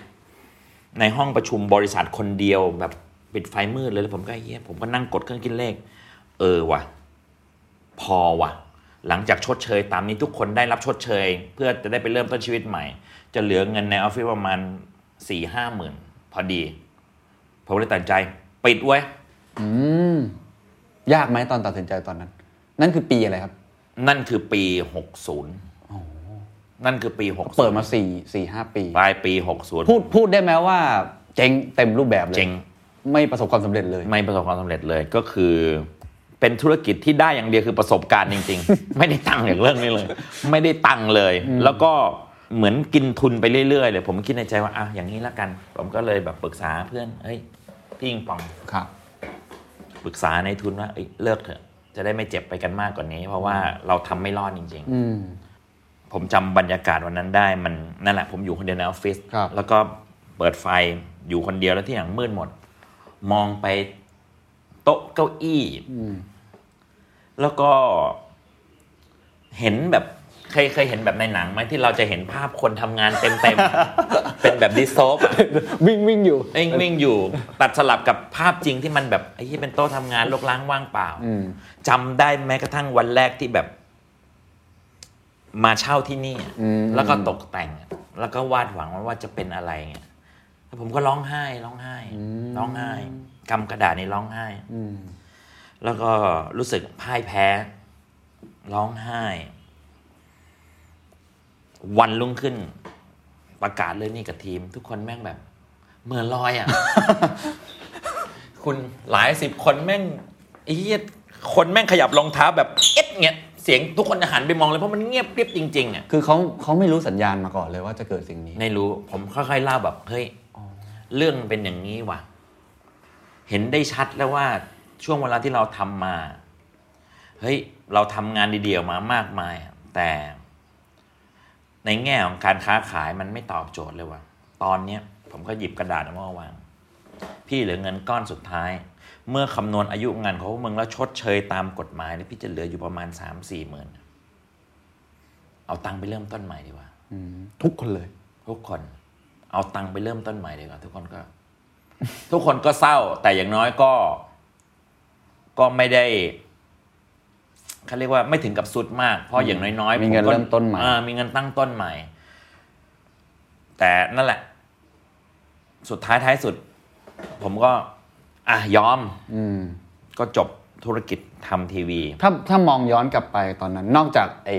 ในห้องประชุมบริษัทคนเดียวแบบปิดไฟมืดเลยแล้วผมก็ไอ้เหี้ยผมก็นั่งกดเครื่องคิดเลข เออว่ะ พอว่ะ หลังจากชดเชย ตามนี้ทุกคนได้รับชดเชย เพื่อจะได้ไปเริ่มต้นชีวิตใหม่ จะเหลือเงินในออฟฟิศประมาณสี่ห้าหมื่นพอดี ผมเลยตัดสินใจ ปิดไว้ยยากไหมตอนตัดสินใจตอนนั้น นั่นคือปีอะไรครับ นั่นคือปีหกศูนย์นั่นคือปีหกเปิดมาสี่สี่ห้าปี ปลายปีหกศูนย์พูดพูดได้ไหมว่า เจ๊งเต็มรูปแบบเลยเจ๊งไม่ประสบความสำเร็จเลย ไม่ประสบความสำเร็จเลยก็คือ เป็นธุรกิจที่ได้อย่างเดียวคือประสบการณ์จริง ๆ ไม่ได้ตังค์อย่างเรื่องนี้เลย ไม่ได้ตังค์เลย แล้วก็เหมือนกินทุนไปเรื่อยๆเลย ผมคิดในใจว่าอะอย่างนี้ละกัน ผมก็เลยแบบปรึกษาเพื่อนเฮ้ย พี่อิงปองครับปรึกษาในทุนว่าเอ้ยเลิกเถอะ จะได้ไม่เจ็บไปกันมากกว่านี้ เพราะว่าเราทำไม่รอดจริงอืมๆผมจำบรรยากาศวันนั้นได้มันนั่นแหละ ผมอยู่คนเดียวในออฟฟิศครับแล้วก็เปิดไฟอยู่คนเดียวแล้วที่อย่างมืดหมด มองไปโต๊ะเก้าอี้แล้วก็เห็นแบบ เคยเคยเห็นแบบในหนังไหมที่เราจะเห็นภาพคนทำงานเต็มๆเป็นแบบดิโซฟอะวิ่งวิ่งอยู่วิ่งวิ่งอยู่ ตัดสลับกับภาพจริงที่มันแบบไอ้ที่เป็นโต๊ะทำงานลกล้างว่างเปล่าอืมจำได้แม้กระทั่งวันแรกที่แบบ มาเช่าที่นี่อะอืมแล้วก็ตกแต่ง แล้วก็วาดหวังว่าว่าจะเป็นอะไรเงี้ยแล้วผมก็ร้องไห้ ร้องไห้ ร้องไห้กำกระดาษนี่ร้องไห้อืมแล้วก็รู้สึกพ่ายแพ้ ร้องไห้ วันรุ่งขึ้น ประกาศเลยนี่กับทีม ทุกคนแม่งแบบเหมือนลอยอะ คุณหลายสิบคนแม่งไอ้เหี้ยคนแม่งขยับรองเท้าแบบเอ็ดเงี้ยเสียงทุกคนจะหันไปมองเลยเพราะมันเงียบกริบจริงๆอะคือเขาเขาไม่รู้สัญญาณมาก่อนเลยว่าจะเกิดสิ่งนี้ไม่รู้ ผมค่อยๆเล่าแบบเฮ้ยเรื่องเป็นอย่างนี้ว่ะ เห็นได้ชัดแล้วว่าช่วงเวลาที่เราทำมา เฮ้ย เราทำงานดีๆออกมามากมายอะแต่ ในแง่ของการค้าขายมันไม่ตอบโจทย์เลยว่ะ ตอนเนี้ยผมก็หยิบกระดาษออกมาวาง พี่เหลือเงินก้อนสุดท้าย เมื่อคำนวณอายุงานของพวกมึงแล้วชดเชยตามกฎหมายเนี่ยพี่จะเหลืออยู่ประมาณสามสี่หมื่นเอาตังค์ไปเริ่มต้นใหม่ดีกว่าทุกคนเลย ทุกคน เอาตังค์ไปเริ่มต้นใหม่ดีกว่าทุกคนก็ ทุกคนก็เศร้า แต่อย่างน้อยก็ ก็ไม่ได้ เขาเรียกว่าไม่ถึงกับสุดมาก เพราะอย่างน้อยๆมีเงินผก็เริ่มต้นใหม่อ่ามีเงินตั้งต้นใหม่ แต่นั่นแหละ สุดท้ายท้ายสุด ผมก็ อะยอม อืม ก็จบธุรกิจทำทีวี ถ้าถ้ามองย้อนกลับไปตอนนั้น นอกจากไอ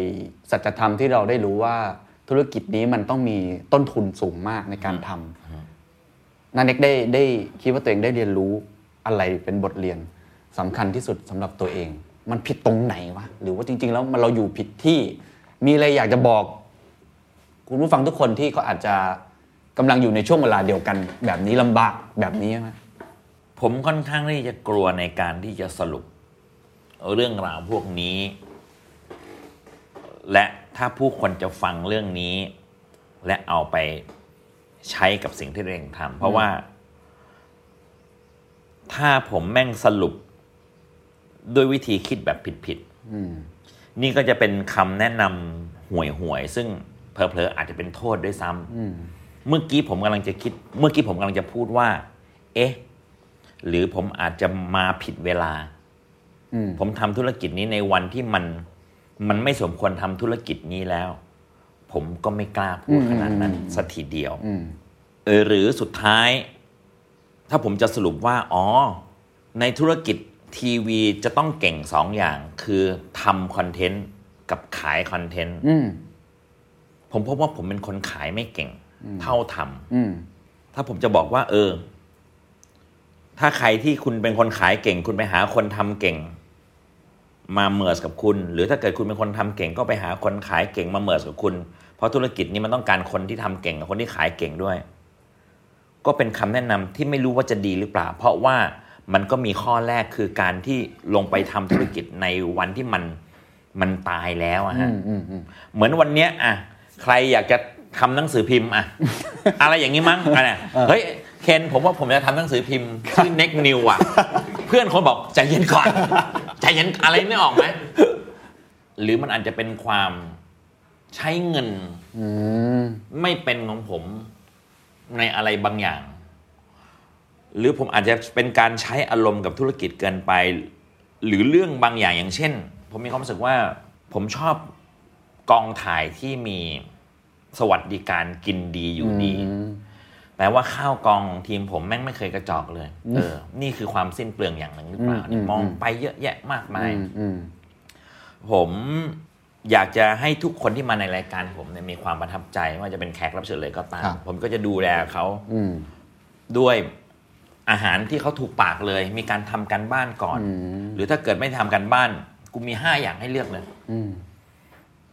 สัจธรรมที่เราได้รู้ว่าธุรกิจนี้มันต้องมีต้นทุนสูงมากในการทำนาเน็กได้ได้คิดว่าตัวเองได้เรียนรู้อะไรเป็นบทเรียนสำคัญที่สุดสำหรับตัวเอง มันผิดตรงไหนวะหรือว่าจริง ๆ แล้วมันเราอยู่ผิดที่ มีอะไรอยากจะบอก คุณผู้ฟังทุกคนที่เขาอาจจะกำลังอยู่ในช่วงเวลาเดียวกัน แบบนี้ลำบากแบบนี้ไหมผมค่อนข้างที่จะกลัวในการที่จะสรุป เรื่องราวพวกนี้ และถ้าผู้คนจะฟังเรื่องนี้ และเอาไปใช้กับสิ่งที่ตัวเองทำเพราะว่า ถ้าผมแม่งสรุป ด้วยวิธีคิดแบบผิดๆนี่ก็จะเป็นคำแนะนำห่วยๆซึ่งเพลอๆอาจจะเป็นโทษด้วยซ้ำเมื่อกี้ผมกำลังจะคิด เมื่อกี้ผมกำลังจะพูดว่า เอ๊ะ หรือผมอาจจะมาผิดเวลาผมทำธุรกิจนี้ในวันที่มัน มันไม่สมควรทำธุรกิจนี้แล้ว ผมก็ไม่กล้าพูดขนาดนั้นสัทีเดียวเออหรือสุดท้าย ถ้าผมจะสรุปว่า อ๋อ ในธุรกิจ ทีวีจะต้องเก่งสองอย่างคือทำ content กับขาย content ผมพบว่าผมเป็นคนขายไม่เก่ง เท่าทำถ้าผมจะบอกว่า เออ ถ้าใครที่คุณเป็นคนขายเก่ง คุณไปหาคนทำเก่ง มา merge กับคุณ หรือถ้าเกิดคุณเป็นคนทำเก่ง ก็ไปหาคนขายเก่งมา merge กับคุณ เพราะธุรกิจนี้มันต้องการคนที่ทำเก่งกับคนที่ขายเก่งด้วย ก็เป็นคำแนะนำที่ไม่รู้ว่าจะดีหรือเปล่า เพราะว่า มันก็มีข้อแรกคือการที่ลงไปทำธุรกิจในวันที่มันมันตายแล้วอะฮะเหมือนวันเนี้ยอะใครอยากจะทำหนังสือพิมพ์อะอะไรอย่างนี้มั้งอะเนี่ยเฮ้ยเคนผมว่าผมจะทำหนังสือพิมพ์ชื่อ Next New อะเพื่อนคนบอกใจเย็นก่อนใจเย็นอะไรไม่ออกไหมหรือมันอาจจะเป็นความใช้เงินไม่เป็นของผมในอะไรบางอย่าง หรือผมอาจจะเป็นการใช้อารมณ์กับธุรกิจเกินไป หรือเรื่องบางอย่างอย่างเช่น ผมมีความรู้สึกว่าผมชอบกองถ่ายที่มีสวัสดิการกินดีอยู่ดีแปลว่าข้าวกองของทีมผมแม่งไม่เคยกระจอกเลย เออ นี่คือความสิ้นเปลืองอย่างหนึ่งหรือเปล่าเนี่ยมองไปเยอะแยะมากมายผมอยากจะให้ทุกคนที่มาในรายการผมเนี่ยมีความประทับใจไม่ว่าจะเป็นแขกรับเชิญเลยก็ตามครับผมก็จะดูแลเขาด้วย อาหารที่เขาถูกปากเลย มีการทำการบ้านก่อน หรือถ้าเกิดไม่ทำการบ้าน กูมีห้าอย่างให้เลือกเลย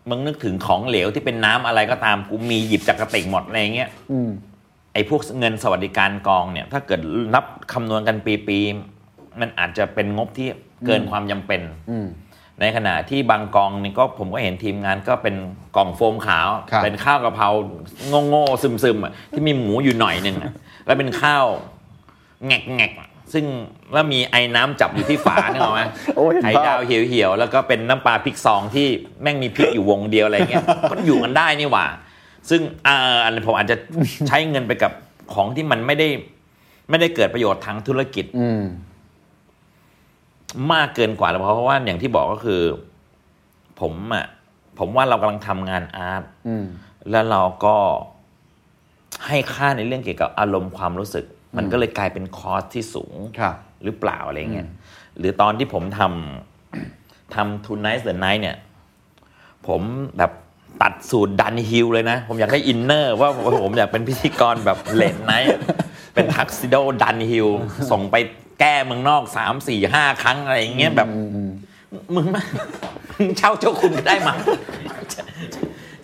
มึงนึกถึงของเหลวที่เป็นน้ำอะไรก็ตามกูมีหยิบจากกระติกหมดอะไรอย่างเงี้ยไอ้พวกเงินสวัสดิการกองเนี่ย ถ้าเกิดนับคำนวณกันปีๆมันอาจจะเป็นงบที่เกินความจำเป็นในขณะที่บางกองนี่ก็ผมก็เห็นทีมงานก็เป็นกล่องโฟมขาวครับเป็นข้าวกะเพราโง่ๆซึมๆอะที่มีหมูอยู่หน่อยหนึ่งอะแล้วเป็นข้าว แงกแงกๆอะซึ่งแล้วมีไอ้น้ำจับอยู่ที่ฝาเนี่ยหรอกไหมโอ้ยเห็นไข่ภาพดาวเหี่ยวๆ แล้วก็เป็นน้ำปลาพริกซองที่แม่งมีพริกอยู่วงเดียวอะไรเงี้ยก็อยู่กันได้นี่หว่า ซึ่งอ่าอันนี้ผมอาจจะใช้เงินไปกับของที่มันไม่ได้ ไม่ได้เกิดประโยชน์ทางธุรกิจ อืมมากเกินกว่าแล้วเพราะว่าอย่างที่บอกก็คือ ผมอะผมว่าเรากำลังทำงานอาร์ตอืมแล้วเราก็ให้ค่าในเรื่องเกี่ยวกับอารมณ์ความรู้สึก มันก็เลยกลายเป็นคอสที่สูงครับหรือเปล่าอะไรเงี้ยหรือตอนที่ผมทำทำ Two Nights the Night เนี่ย ผมแบบตัดสูท Dunhill เลยนะ ผมอยากได้ inner ว่าผมอยากเป็นพิธีกรแบบ late night เป็น tuxedo Dunhill ส่งไปแก้เมืองนอกสามสี่ห้าครั้งอะไรอย่างเงี้ยแบบมึงมามึงเช่าเจ้าคุณก็ได้มั้ง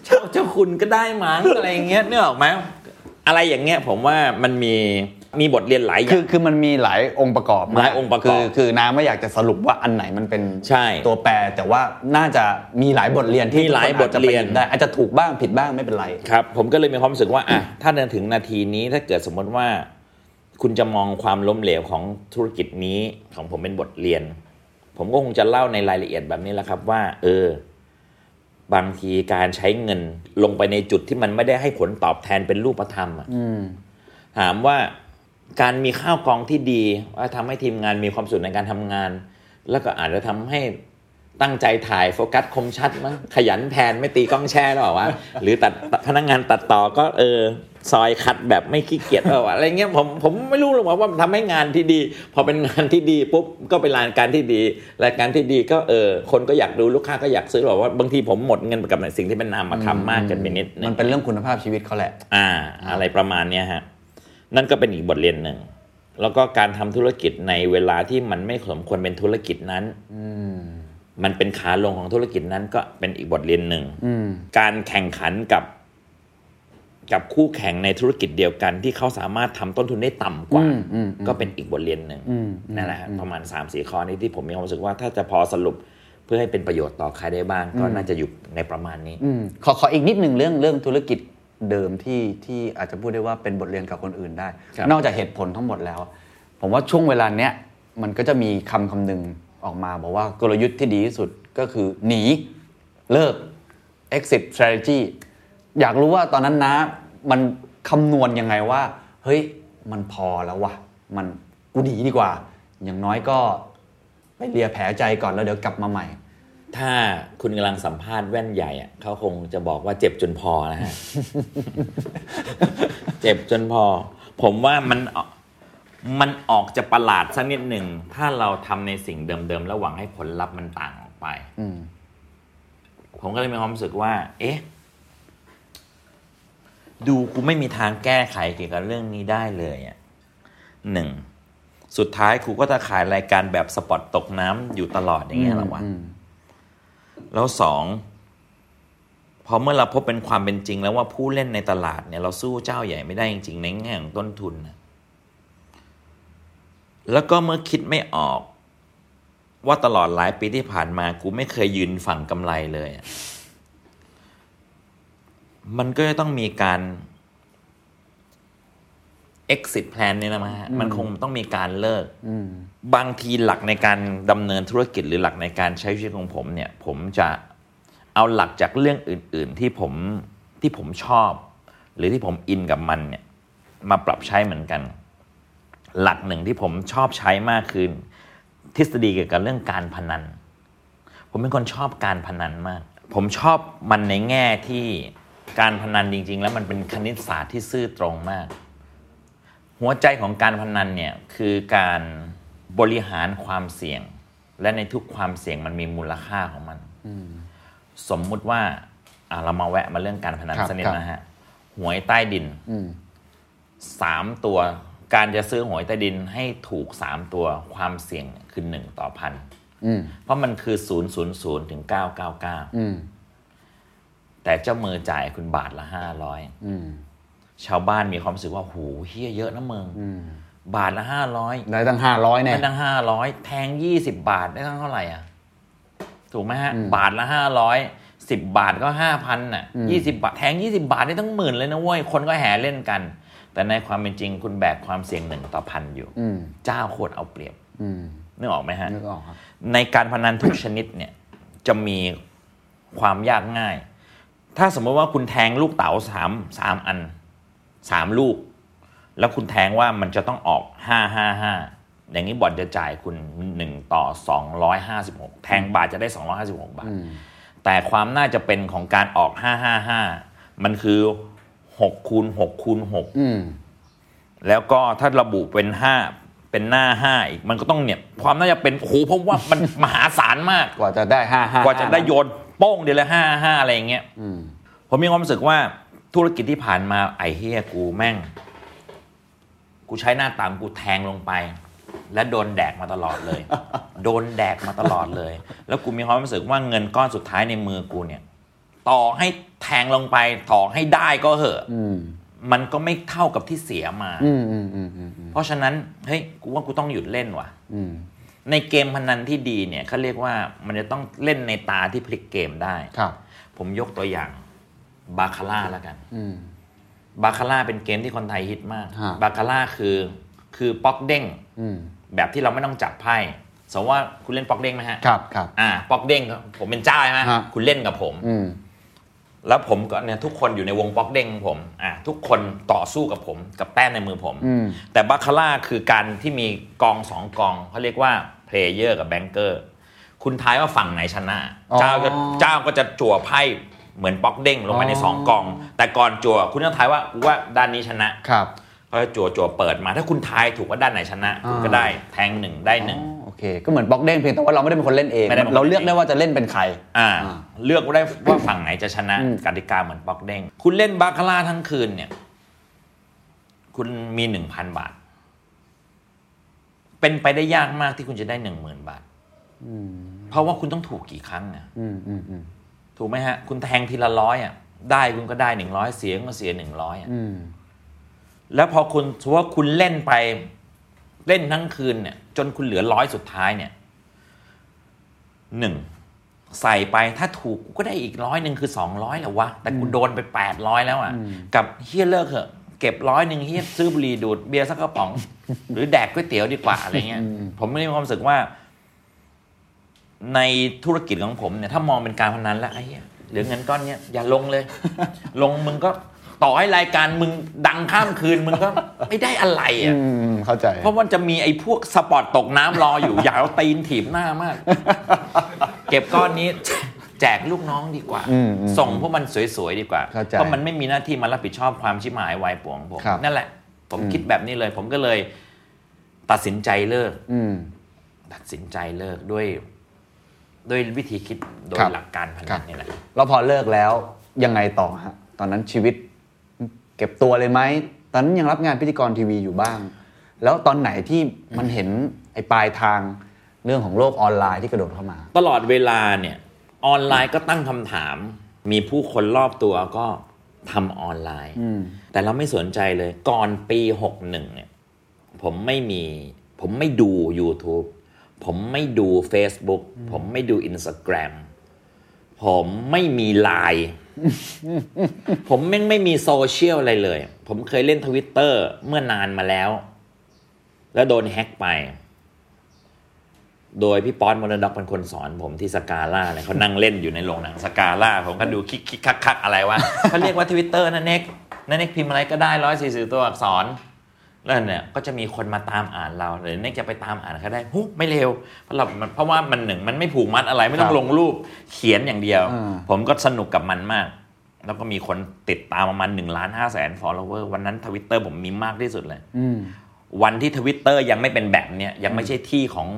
เช่าเจ้าคุณก็ได้มั้งอะไรอย่างเงี้ยนึกออกไหมอะไรอย่างเงี้ยผมว่ามันมี มีบทเรียนหลายอย่าคืองคือมันมีหลายองค์ประกอบมกหลายองค์ประกอบคือคือน้ำไม่อยากจะสรุปว่าอันไหนมันเป็นใช่ตัวแปร แต่ว่าน่าจะมีหลายบทเรียนที่มีหลายทุกคนอจจะบทเรียนไปหได้อาจจะถูกบ้างผิดบ้างไม่เป็นไรครับผมก็เลยมีความรู้สึกว่าอะถ้าเดินถึงนาทีนี้ถ้าเกิดสมมติว่า คุณจะมองความล้มเหลวของธุรกิจนี้ของผมเป็นบทเรียน ผมก็คงจะเล่าในรายละเอียดแบบนี้แหละครับว่า เออบางทีการใช้เงินลงไปในจุดที่มันไม่ได้ให้ผลตอบแทนเป็นรูปธรรมอะถามว่า การมีข้าวกองที่ดีว่าทำให้ทีมงานมีความสุขในการทำงาน แล้วก็อาจจะทำให้ตั้งใจถ่ายโฟกัสคมชัดมั้งขยันแทนไม่ตีกล้องแช่หรอวะหรือตัดพนักงานตัดต่อก็เออซอยคัดแบบไม่ขี้เกียจหรอวะอะไรเงี้ยผมผมไม่รู้หรอกว่ามันทำให้งานที่ดี พอเป็นงานที่ดีปุ๊บก็เป็นรายการที่ดีรายการที่ดีก็เออคนก็อยากดูลูกค้าก็อยากซื้อหรอกว่าบางทีผมหมดเงินไปกับสิ่งที่เป็นนามธรรมมากเกินไปนิดนึมังนเป็นเรื่องคุณภาพชีวิตเขาแหละ อ่า อะไรประมาณเนี้ยฮะ นั่นก็เป็นอีกบทเรียนหนึ่ง แล้วก็การทำธุรกิจในเวลาที่มันไม่สมควรเป็นธุรกิจนั้นมันเป็นขาลงของธุรกิจนั้นก็เป็นอีกบทเรียนหนึ่งการแข่งขันกับกับคู่แข่งในธุรกิจเดียวกัน ที่เขาสามารถทำต้นทุนได้ต่ำกว่า ก็เป็นอีกบทเรียนหนึ่งนั่นแหละฮะประมาณ3ามสี่ข้อนี้ที่ผมมีความรู้สึกว่าถ้าจะพอสรุปเพื่อให้เป็นประโยชน์ต่อใครได้บ้าง ก็น่าจะอยู่ในประมาณนี้อืมขอขออีกนิดหนึ่งเรื่องเรื่องธุรกิจ เดิมที่ที่อาจจะพูดได้ว่าเป็นบทเรียนกับคนอื่นได้ครับนอกจากเหตุผลทั้งหมดแล้วผผมว่าช่วงเวลาเนี้ยมันก็จะมีคำคำหนึ่งออกมา บอกว่ากลยุทธ์ที่ดีที่สุดก็คือหนีเลิก exit strategy อยากรู้ว่าตอนนั้นนะ มันคำนวณยังไงว่า เฮ้ย มันพอแล้ววะมันกูหนีดีกว่า อย่างน้อยก็ไปเลียแผลใจก่อนแล้วเดี๋ยวกลับมาใหม่ ถ้าคุณกำลังสัมภาษณ์แว่นใหญ่อะเขาคงจะบอกว่าเจ็บจนพอนะฮะ เจ็บจนพอ ผมว่ามันออกมันออกจะประหลาดสักนิดหนึ่ง ถ้าเราทำในสิ่งเดิมๆ แล้วหวังให้ผลลัพธ์มันต่างออกไปอืมผมก็เลยมีความรู้สึกว่า เอ๊ะ ดูกูไม่มีทางแก้ไขเกี่ยวกับเรื่องนี้ได้เลยอะหนึ่ง สุดท้ายครูก็จะขายรายการแบบสปอตตกน้ำอยู่ตลอดอย่างเงี้ยเหรอวะอืม แล้วสองพอเมื่อเราพบเป็นความเป็นจริง แล้วว่าผู้เล่นในตลาดเนี่ยเราสู้เจ้าใหญ่ไม่ได้จริงๆในแง่ของต้นทุนนะแล้วก็เมื่อคิดไม่ออก ว่าตลอดหลายปีที่ผ่านมากูไม่เคยยืนฝั่งกำไรเลย มันก็จะต้องมีการ exit plan เนี่ยนะมฮะมันคงต้องมีการเลิกอืมบางทีหลักในการดำเนินธุรกิจหรือหลักในการใช้ชีวิตของผมเนี่ย ผมจะเอาหลักจากเรื่องอื่น ๆ ที่ผมที่ผมชอบ หรือที่ผมอินกับมันเนี่ย มาปรับใช้เหมือนกัน หลักหนึ่งที่ผมชอบใช้มากคือทฤษฎีเกี่ยวกับเรื่องการพนัน ผมเป็นคนชอบการพนันมาก ผมชอบมันในแง่ที่การพนันจริง ๆ แล้วมันเป็นคณิตศาสตร์ที่ซื่อตรงมาก หัวใจของการพนันเนี่ยคือการบริหารความเสี่ยง และในทุกความเสี่ยงมันมีมูลค่าของมันสมมุติว่าอะเรามาแวะมาเรื่องการพนันครับสักนิดครับนะฮะหวยใต้ดินอืมสามตัวการจะซื้อหวยใต้ดินให้ถูกสามตัวความเสี่ยงเนี่ยคือหนึ่งต่อพันอืมเพราะมันคือศูนย์ศูนย์ศูนย์ถึงเก้าเก้าเก้าอืมแต่เจ้ามือจ่ายคุณบาทละห้าร้อยอืม ชาวบ้านมีความรู้สึกว่าโหเฮียเยอะนะมึงอืมบาทละห้าร้อยได้ตั้งห้าร้อยแน่ได้ตั้งห้าร้อยแทงยี่สิบบาทได้ตั้งเท่าไหร่อะถูกไหมฮะอืมบาทละห้าร้อยสิบบาทก็ห้าพันน่ะอืมยี่สิบาทแทงยี่สิบาทได้ตั้งหมื่นเลยนะเว้ยคนก็แห่เล่นกัน แต่ในความเป็นจริงคุณแบกความเสี่ยงหนึ่งต่อพันอยู่อืมเจ้าโคตรเอาเปรียบอืมนึกออกไหมฮะนึกออกครับในการพนันทุกชนิดเนี่ย จะมีความยากง่าย ถ้าสมมติว่าคุณแทงลูกเต๋าสามสามอัน สามลูก แล้วคุณแทงว่ามันจะต้องออกห้าห้าห้าอย่างนี้บอร์ดจะจ่ายคุณหนึ่งต่อสองร้อยห้าสิบหกแทงบาทจะได้สองร้อยห้าสิบหกบาทอืมแต่ความน่าจะเป็นของการออกห้าห้าห้ามันคือหกคูณหกคูณหกอืมแล้วก็ถ้าระบุเป็นห้าเป็นหน้าห้าอีกมันก็ต้องเนี่ยความน่าจะเป็นโอ้โหเพราะว่ามันมหาศาลมากกว่าจะได้ห้าห้ากว่าจะได้โยนโป้งเดียวละห้าห้าอะไรอย่างเงี้ยอืมผมมีความรู้สึกว่า ธุรกิจที่ผ่านมาไอ้เฮียกูแม่ง กูใช้หน้าตามกูแทงลงไป และโดนแดกมาตลอดเลย โดนแดกมาตลอดเลย แล้วกูมีความรู้สึกว่าเงินก้อนสุดท้ายในมือกูเนี่ย ต่อให้แทงลงไปต่อให้ได้ก็เหอะอืมมันก็ไม่เท่ากับที่เสียมาอืมอืมอืมอืมอืมเพราะฉะนั้นเฮ้ยกูว่ากูต้องหยุดเล่นว่ะอืมในเกมพนันที่ดีเนี่ยเขาเรียกว่ามันจะต้องเล่นในตาที่พลิกเกมได้ครับ ผมยกตัวอย่าง บาคาร่าแล้วกันอืมบาคาร่าเป็นเกมที่คนไทยฮิตมากฮะบาคาร่าคือคือป๊อกเด้งอืมแบบที่เราไม่ต้องจับไพ่สมมติว่าคุณเล่นป๊อกเด้งไหมฮะครับครับอ่าป๊อกเด้งผมเป็นเจ้าใช่ไหมฮะคุณเล่นกับผมอืมแล้วผมก็เนี่ยทุกคนอยู่ในวงป๊อกเด้งของผมอะทุกคนต่อสู้กับผมกับแต้มในมือผมอืมแต่บาคาร่าคือการที่มีกองสองกองเขาเรียกว่า player กับ banker คุณทายว่าฝั่งไหนชนะอ๋อเจ้าจะเจ้าก็จะจั่วไพ่ เหมือนป๊อกเด้งลงไปในอ๋อสองกอง แต่ก่อนจั่วคุณต้องทายว่ากูว่าด้านนี้ชนะครับเขาจะจั่วจั่วเปิดมาถ้าคุณทายถูกว่าด้านไหนชนะอ่าคุณก็ได้แทงหนึ่งได้หนึ่งอ๋อโอเค ก็เหมือนป๊อกเด้งเพียงแต่ว่าเราไม่ได้เป็นคนเล่นเองไม่ได้เป็นคนเราเลือกเล่นเองได้ว่าจะเล่นเป็นใครอ่าอ่า เลือกได้ว่าฝั่งไหนจะชนะอืมกติกาเหมือนป๊อกเด้งคุณเล่นบาคาร่าทั้งคืนเนี่ย คุณมีหนึ่งพันบาท เป็นไปได้ยากมากที่คุณจะได้หนึ่งหมื่นบาทอืมเพราะว่าคุณต้องถูกกี่ครั้งเนี่ยอืมอืมอืม ถูกไหมฮะ คุณแทงทีละร้อยอะได้คุณก็ได้หนึ่งร้อยเสียก็เสียหนึ่งร้อยอะอืมแล้วพอคุณสมมติว่าคุณเล่นไปเล่นทั้งคืนเนี่ย จนคุณเหลือร้อยสุดท้ายเนี่ยหนึ่งใส่ไปถ้าถูกกูก็ได้อีกร้อยหนึ่งคือสองร้อยแหละวะ แต่กูโดนไปแปดร้อยแล้วอะ กับเหี้ยเลิกเหอะเก็บร้อยหนึ่งเหี้ยซื้อบุหรี่ดูดเบียร์สักกระป๋อง หรือแดกก๋วยเตี๋ยวดีกว่าอะไรเงี้ยผมไม่ได้มีความรู้สึกว่า ในธุรกิจของผมเนี่ยถ้ามองเป็นการพนันแล้วไอ้เหี้ยเหลือเงินก้อนเนี้ยอย่าลงเลย ลงมึงก็ต่อให้รายการมึงดังข้ามคืนมึงก็ไม่ได้อะไรอะอืมเข้าใจ เพราะมันจะมีไอ้พวก spot ตกน้ำรออยู่อยากเอาตีนถีบหน้ามาก เก็บก้อนนี้แจกลูกน้องดีกว่าอืมอืมส่งพวกมันสวยๆดีกว่าเข้าใจเพราะมันไม่มีหน้าที่มารับผิดชอบความชิบหายวายป่วงผมครับนั่นแหละ ผมคิดแบบนี้เลย ผมก็เลย ตัดสินใจเลิกอืมตัดสินใจเลิกด้วย ด้วยวิธีคิดโดยครับหลักการพครันับนนี่แหละแล้วพอเลิกแล้วยังไงต่อฮะตอนนั้นชีวิตเก็บตัวเลยไหมตอนนั้นยังรับงานพิธีกรทีวีอยู่บ้าง แล้วตอนไหนที่มันเห็นไอ้ปลายทางเรื่องของโลกออนไลน์ที่กระโดดเข้ามา ตลอดเวลาเนี่ยออนไลน์ก็ตั้งคำถาม มีผู้คนรอบตัวก็ทำออนไลน์ แต่เราไม่สนใจเลย ก่อนปี 61เนี่ยผมไม่มีผมไม่ดู YouTube ผมไม่ดู Facebook ผมไม่ดู Instagram ผมไม่มีไลน์ผมแม่งไม่มีโซเชียลอะไรเลย ผมเคยเล่นทวิตเตอร์เมื่อนานมาแล้ว แล้วโดน hack ไป โดยพี่ป๊อดโมเดิร์นด็อกเป็นคนสอนผมที่สกาล่าเนี่ยเขานั่งเล่นอยู่ในโรงหนังสกาล่า ผมก็ดูคิกคิกคักคักอะไรวะเขาเรียกว่าทวิตเตอร์นั่นเน็กนั่นเน็กพิมพ์อะไรก็ได้ร้อยสี่สิบตัวอักษร แล้วเนี่ยก็จะมีคนมาตามอ่านเราหรือเน็กจะไปตามอ่านเขาได้หุไม่เร็วเพราะเรามันเพราะว่ามันหนึ่งมันไม่ผูกมัดอะไรไม่ต้อครับลงรูปเขียนอย่างเดียวอ่าผมก็สนุกกับมันมาก แล้วก็มีคนติดตามประมาณหนึ่งล้านห้าแสน follower วันนั้นทวิตเตอร์ผมมีมากที่สุดเลยอืมวันที่ทวิตเตอร์ยังไม่เป็นแบบเนี้ยยังไม่ใช่ที่ของ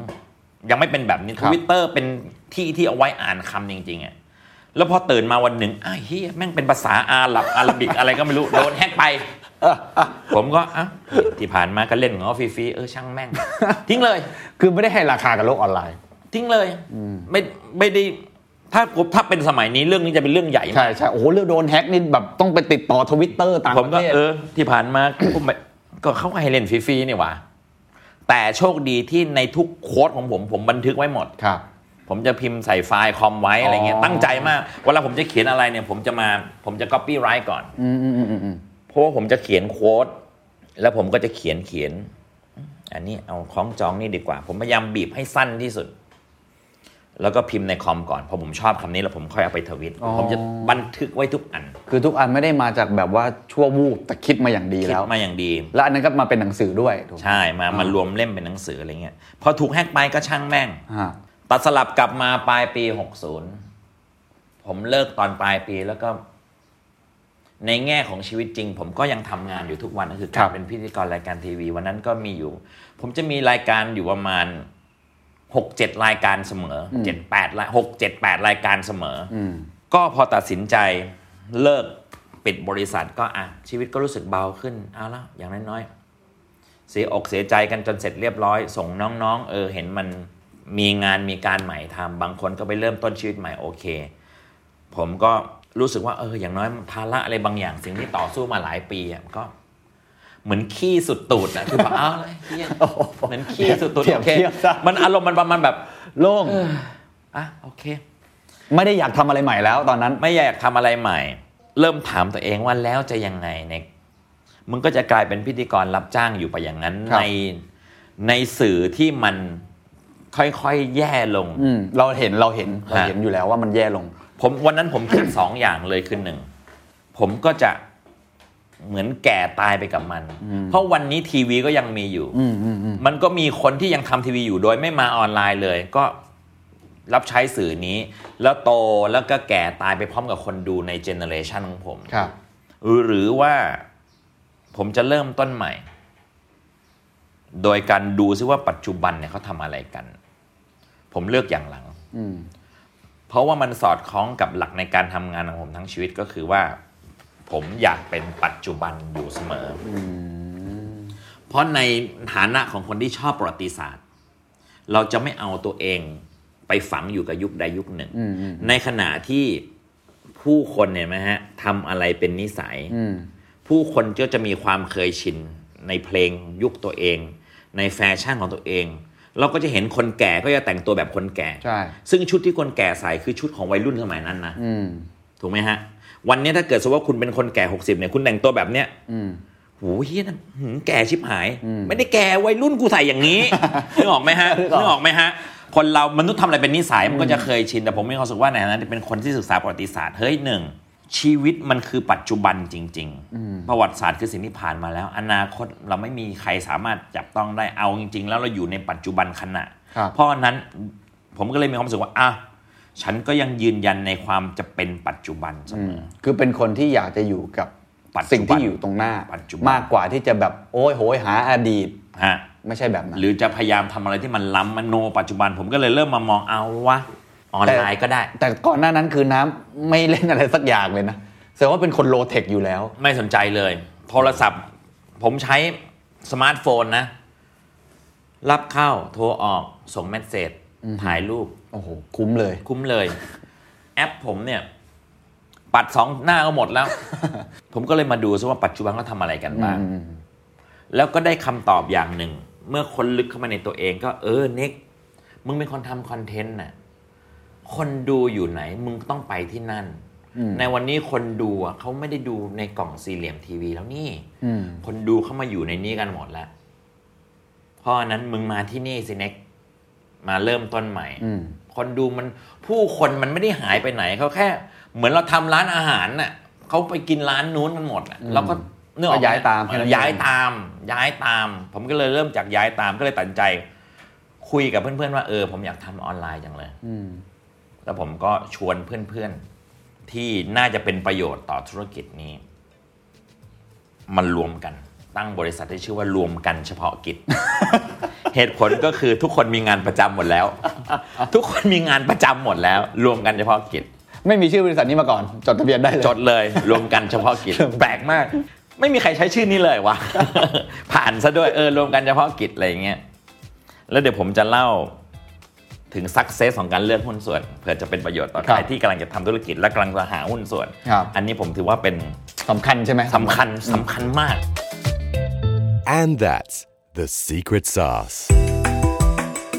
ยังไม่เป็นแบบนี้ครับทวิตเตอร์เป็นที่ที่เอาไว้อ่านคำจริงๆอะแล้วพอตื่นมาวันหนึ่งอ้าวเหี้ยแม่งเป็นภาษาอาหรับ Arabic อะไรก็ไม่รู้โดน hack ไป ผมก็อะที่ผ่านมาก็เล่นของเขาฟรีๆเออช่างแม่ง ทิ้งเลย คือไม่ได้ให้ราคากับโลกออนไลน์ ทิ้งเลยไม่ไม่ได้ถ้าถ้าเป็นสมัยนี้เรื่องนี้จะเป็นเรื่องใหญ่มากใช่ใช่โอ้โหเรื่องโดน hack นี่แบบต้องไปติดต่อทวิตเตอร์ต่างปมระก็เทศผมก็เออที่ผ่านมาผมไม่ก็เขาให้เล่นฟรีๆนี่หว่าแต่โชคดีที่ในทุก quote ของผมผมบันทึกไว้หมดครับ ผมจะพิมพ์ใส่ไฟล์คอมไว้อะไรเงี้ยอ๋อตั้งใจมาก เวลาผมจะเขียนอะไรเนี่ย ผมจะมาผมจะ copy write ก่อนอืมอืมอืมอืมเพ ราะว่าผมจะเขียน quote แล้วผมก็จะเขียนเขียน อันนี้เอาคล้องจองนี่ดีกว่า ผมพยายามบีบให้สั้นที่สุด แล้วก็พิมพ์ในคอมก่อนพอผมชอบคำนี้แล้วผมค่อยเอาไปทวิตผมจะบันทึกไว้ทุกอัน คือทุกอันไม่ได้มาจากแบบว่าชั่ววูบแต่คิดมาอย่างดีคิดแล้วมาอย่างดี แล้วอันนั้นก็มาเป็นหนังสือด้วยถูกไหมใช่มามารวมเล่มเป็นหนังสืออะไรเงี้ยพอถูกแฮกไปก็ช่างแม่งฮะตัดสลับกลับมาปลายปี 60 ผมเลิกตอนปลายปีแล้วก็ ในแง่ของชีวิตจริง ผมก็ยังทำงานอยู่ทุกวันก็คือครัการบเป็นพิธีกรรายการทีวี วันนั้นก็มีอยู่ ผมจะมีรายการอยู่ประมาณหกเจ็ดรายการเสมอเจ็ดแปดรายหกเจ็ดแปดรายการเสมออมก็พอตัดสินใจเลิกปิดบริษัทก็อะชีวิตก็รู้สึกเบาขึ้นเอาละอย่างน้อยๆเสียอกเสียใจกันจนเสร็จเรียบร้อย ส่งน้องๆ เออเห็นมันมีงานมีการใหม่ทำบางคนก็ไปเริ่มต้นชีวิตใหม่โอเค ผมก็ รู้สึกว่าเอออย่างน้อยภาระอะไรบางอย่างสิ่งที่ต่อสู้มาหลายปีอะก็ เหมือนขี้สุดตูดอะคือแบบอ้าวเลยเหี้ยเหมือนขี้สุดตูดเทียบโอเคเทียบซะมันอารมณ์มันประมาณแบบโล่งอะโอเค ไม่ได้อยากทำอะไรใหม่แล้ว ตอนนั้นไม่อยากทำอะไรใหม่ เริ่มถามตัวเองว่าแล้วจะยังไงเน็กมึงก็จะกลายเป็นพิธีกรรับจ้างอยู่ไปอย่างนั้นครับในในสื่อที่มันค่อยๆแย่ลงอืมเราเห็นเราเห็นเราฮะเห็นอยู่แล้วว่ามันแย่ลง ผมวันนั้นผมคิดสองอย่างเลยคือหนึ่งผมก็จะเหมือนแก่ตายไปกับมัน เพราะวันนี้ทีวีก็ยังมีอยู่อืมอืมอืมมันก็มีคนที่ยังทำทีวีอยู่โดยไม่มาออนไลน์เลย ก็รับใช้สื่อนี้ แล้วโตแล้วก็แก่ตายไปพร้อมกับคนดูในเจเนอเรชันของผมครับหรือว่าผมจะเริ่มต้นใหม่ โดยการดูซิว่าปัจจุบันเนี่ยเขาทำอะไรกัน ผมเลือกอย่างหลังอืม เพราะว่ามันสอดคล้องกับหลักในการทำงานของผมทั้งชีวิตก็คือว่า ผมอยากเป็นปัจจุบันอยู่เสมออเพราะในฐานะของคนที่ชอบประวัติศาสตร์ เราจะไม่เอาตัวเองไปฝังอยู่กับยุคใดยุคหนึ่งอืมอืมในขณะที่ผู้คนเนี่ยไหมฮะทำอะไรเป็นนิสัยอืมผู้คนก็จะมีความเคยชินในเพลงยุคตัวเอง ในแฟชั่นของตัวเอง เราก็จะเห็นคนแก่ก็จะแต่งตัวแบบคนแก่ ใช่ ซึ่งชุดที่คนแก่ใส่คือชุดของวัยรุ่นสมัยนั้นนะอืมถูกไหมฮะ วันนี้ถ้าเกิดสมมติว่าคุณเป็นคนแก่60เนี่ยคุณแต่งตัวแบบเนี้ยอืมโหเฮียนั่นหืมแก่ชิบหาย ไม่ได้แก่วัยรุ่นกูใส่อย่างนี้นึกออกไหมฮะนึกออกนึกออกไหมฮะคนเรามนุษย์ทำอะไรเป็นนิสัยมันก็จะเคยชินแต่ผมมีความรู้สึกว่าในฐานะที่เป็นคนที่ศึกษาประวัติศาสตร์เฮ้ยหนึ่ง ชีวิตมันคือปัจจุบันจริง ๆ ประวัติศาสตร์คือสิ่งที่ผ่านมาแล้ว อนาคตเราไม่มีใครสามารถจับต้องได้เอาจริง ๆ แล้วเราอยู่ในปัจจุบันขณะครับเพราะฉะนั้นผมก็เลยมีความรู้สึกว่าอะฉันก็ยังยืนยันในความจะเป็นปัจจุบันเสมอคือเป็นคนที่อยากจะอยู่กับปัจจุบันสิ่งที่อยู่ตรงหน้าปัจจุบันมากกว่าที่จะแบบโอ้ยโหยหาอดีตฮะไม่ใช่แบบนั้นหรือจะพยายามทำอะไรที่มันล้ำมันโน ปัจจุบันผมก็เลยเริ่มมามองเอาวะ ออนไลน์ก็ได้ แต่ก่อนหน้านั้นคือน้ำไม่เล่นอะไรสักอย่างเลยนะแสดงว่าเป็นคนโลเทคอยู่แล้ว ไม่สนใจเลย โทรศัพท์ ผมใช้สมาร์ทโฟนนะ รับเข้าโทรออก ส่ง message ถ่ายรูป โอ้โห คุ้มเลย คุ้มเลย แอปผมเนี่ย ปัดสองหน้าก็หมดแล้ว ผมก็เลยมาดูซิว่าปัจจุบันเขาทำอะไรกันบ้าง แล้วก็ได้คำตอบอย่างหนึ่ง เมื่อคนลึกเข้ามาในตัวเองก็เออเน็กมึงเป็นคนทำ content น่ะ คนดูอยู่ไหนมึงต้องไปที่นั่น ในวันนี้คนดูอะเขาไม่ได้ดูในกล่องสี่เหลี่ยมทีวีแล้วนี่อืมคนดูเข้ามาอยู่ในนี้กันหมดแล้วเพราะฉะนั้นมึงมาที่นี่สิเน็กมาเริ่มต้นใหม่อืมคนดูมันผู้คนมันไม่ได้หายไปไหนเขาแค่ เหมือนเราทำร้านอาหารน่ะเขาไปกินร้านนู้นกันหมดอะเราก็เนื้อออกไหก็ย้ายตามแค่นั้นเองย้ายตาม ย้ายตาม ผมก็เลยเริ่มจากย้ายตามก็เลยตัดสินใจ คุยกับเพื่อนๆว่าเออผมอยากทำออนไลน์จังเลยอืม แล้วผมก็ชวนเพื่อนๆ ที่น่าจะเป็นประโยชน์ต่อธุรกิจนี้ มันรวมกันตั้งบริษัทที่ชื่อว่ารวมกันเฉพาะกิจ เหตุผลก็คือทุกคนมีงานประจำหมดแล้ว ทุกคนมีงานประจำหมดแล้ว รวมกันเฉพาะกิจ ไม่มีชื่อบริษัทนี้มาก่อน จดทะเบียนได้เลยจดเลย รวมกันเฉพาะกิจแปลกมาก ไม่มีใครใช้ชื่อนี้เลยวะผ่านซะด้วยเออรวมกันเฉพาะกิจอะไรอย่างเงี้ยแล้วเดี๋ยวผมจะเล่า ถึง success ของการเลือกหุ้นส่วนเผื่อจะเป็นประโยชน์ต่อใครครับที่กำลังจะทำธุรกิจและกำลังจะหาหุ้นส่วนครับอันนี้ผมถือว่าเป็นสำคัญใช่ไหมสำคัญสำคัญมาก And that's the secret sauce.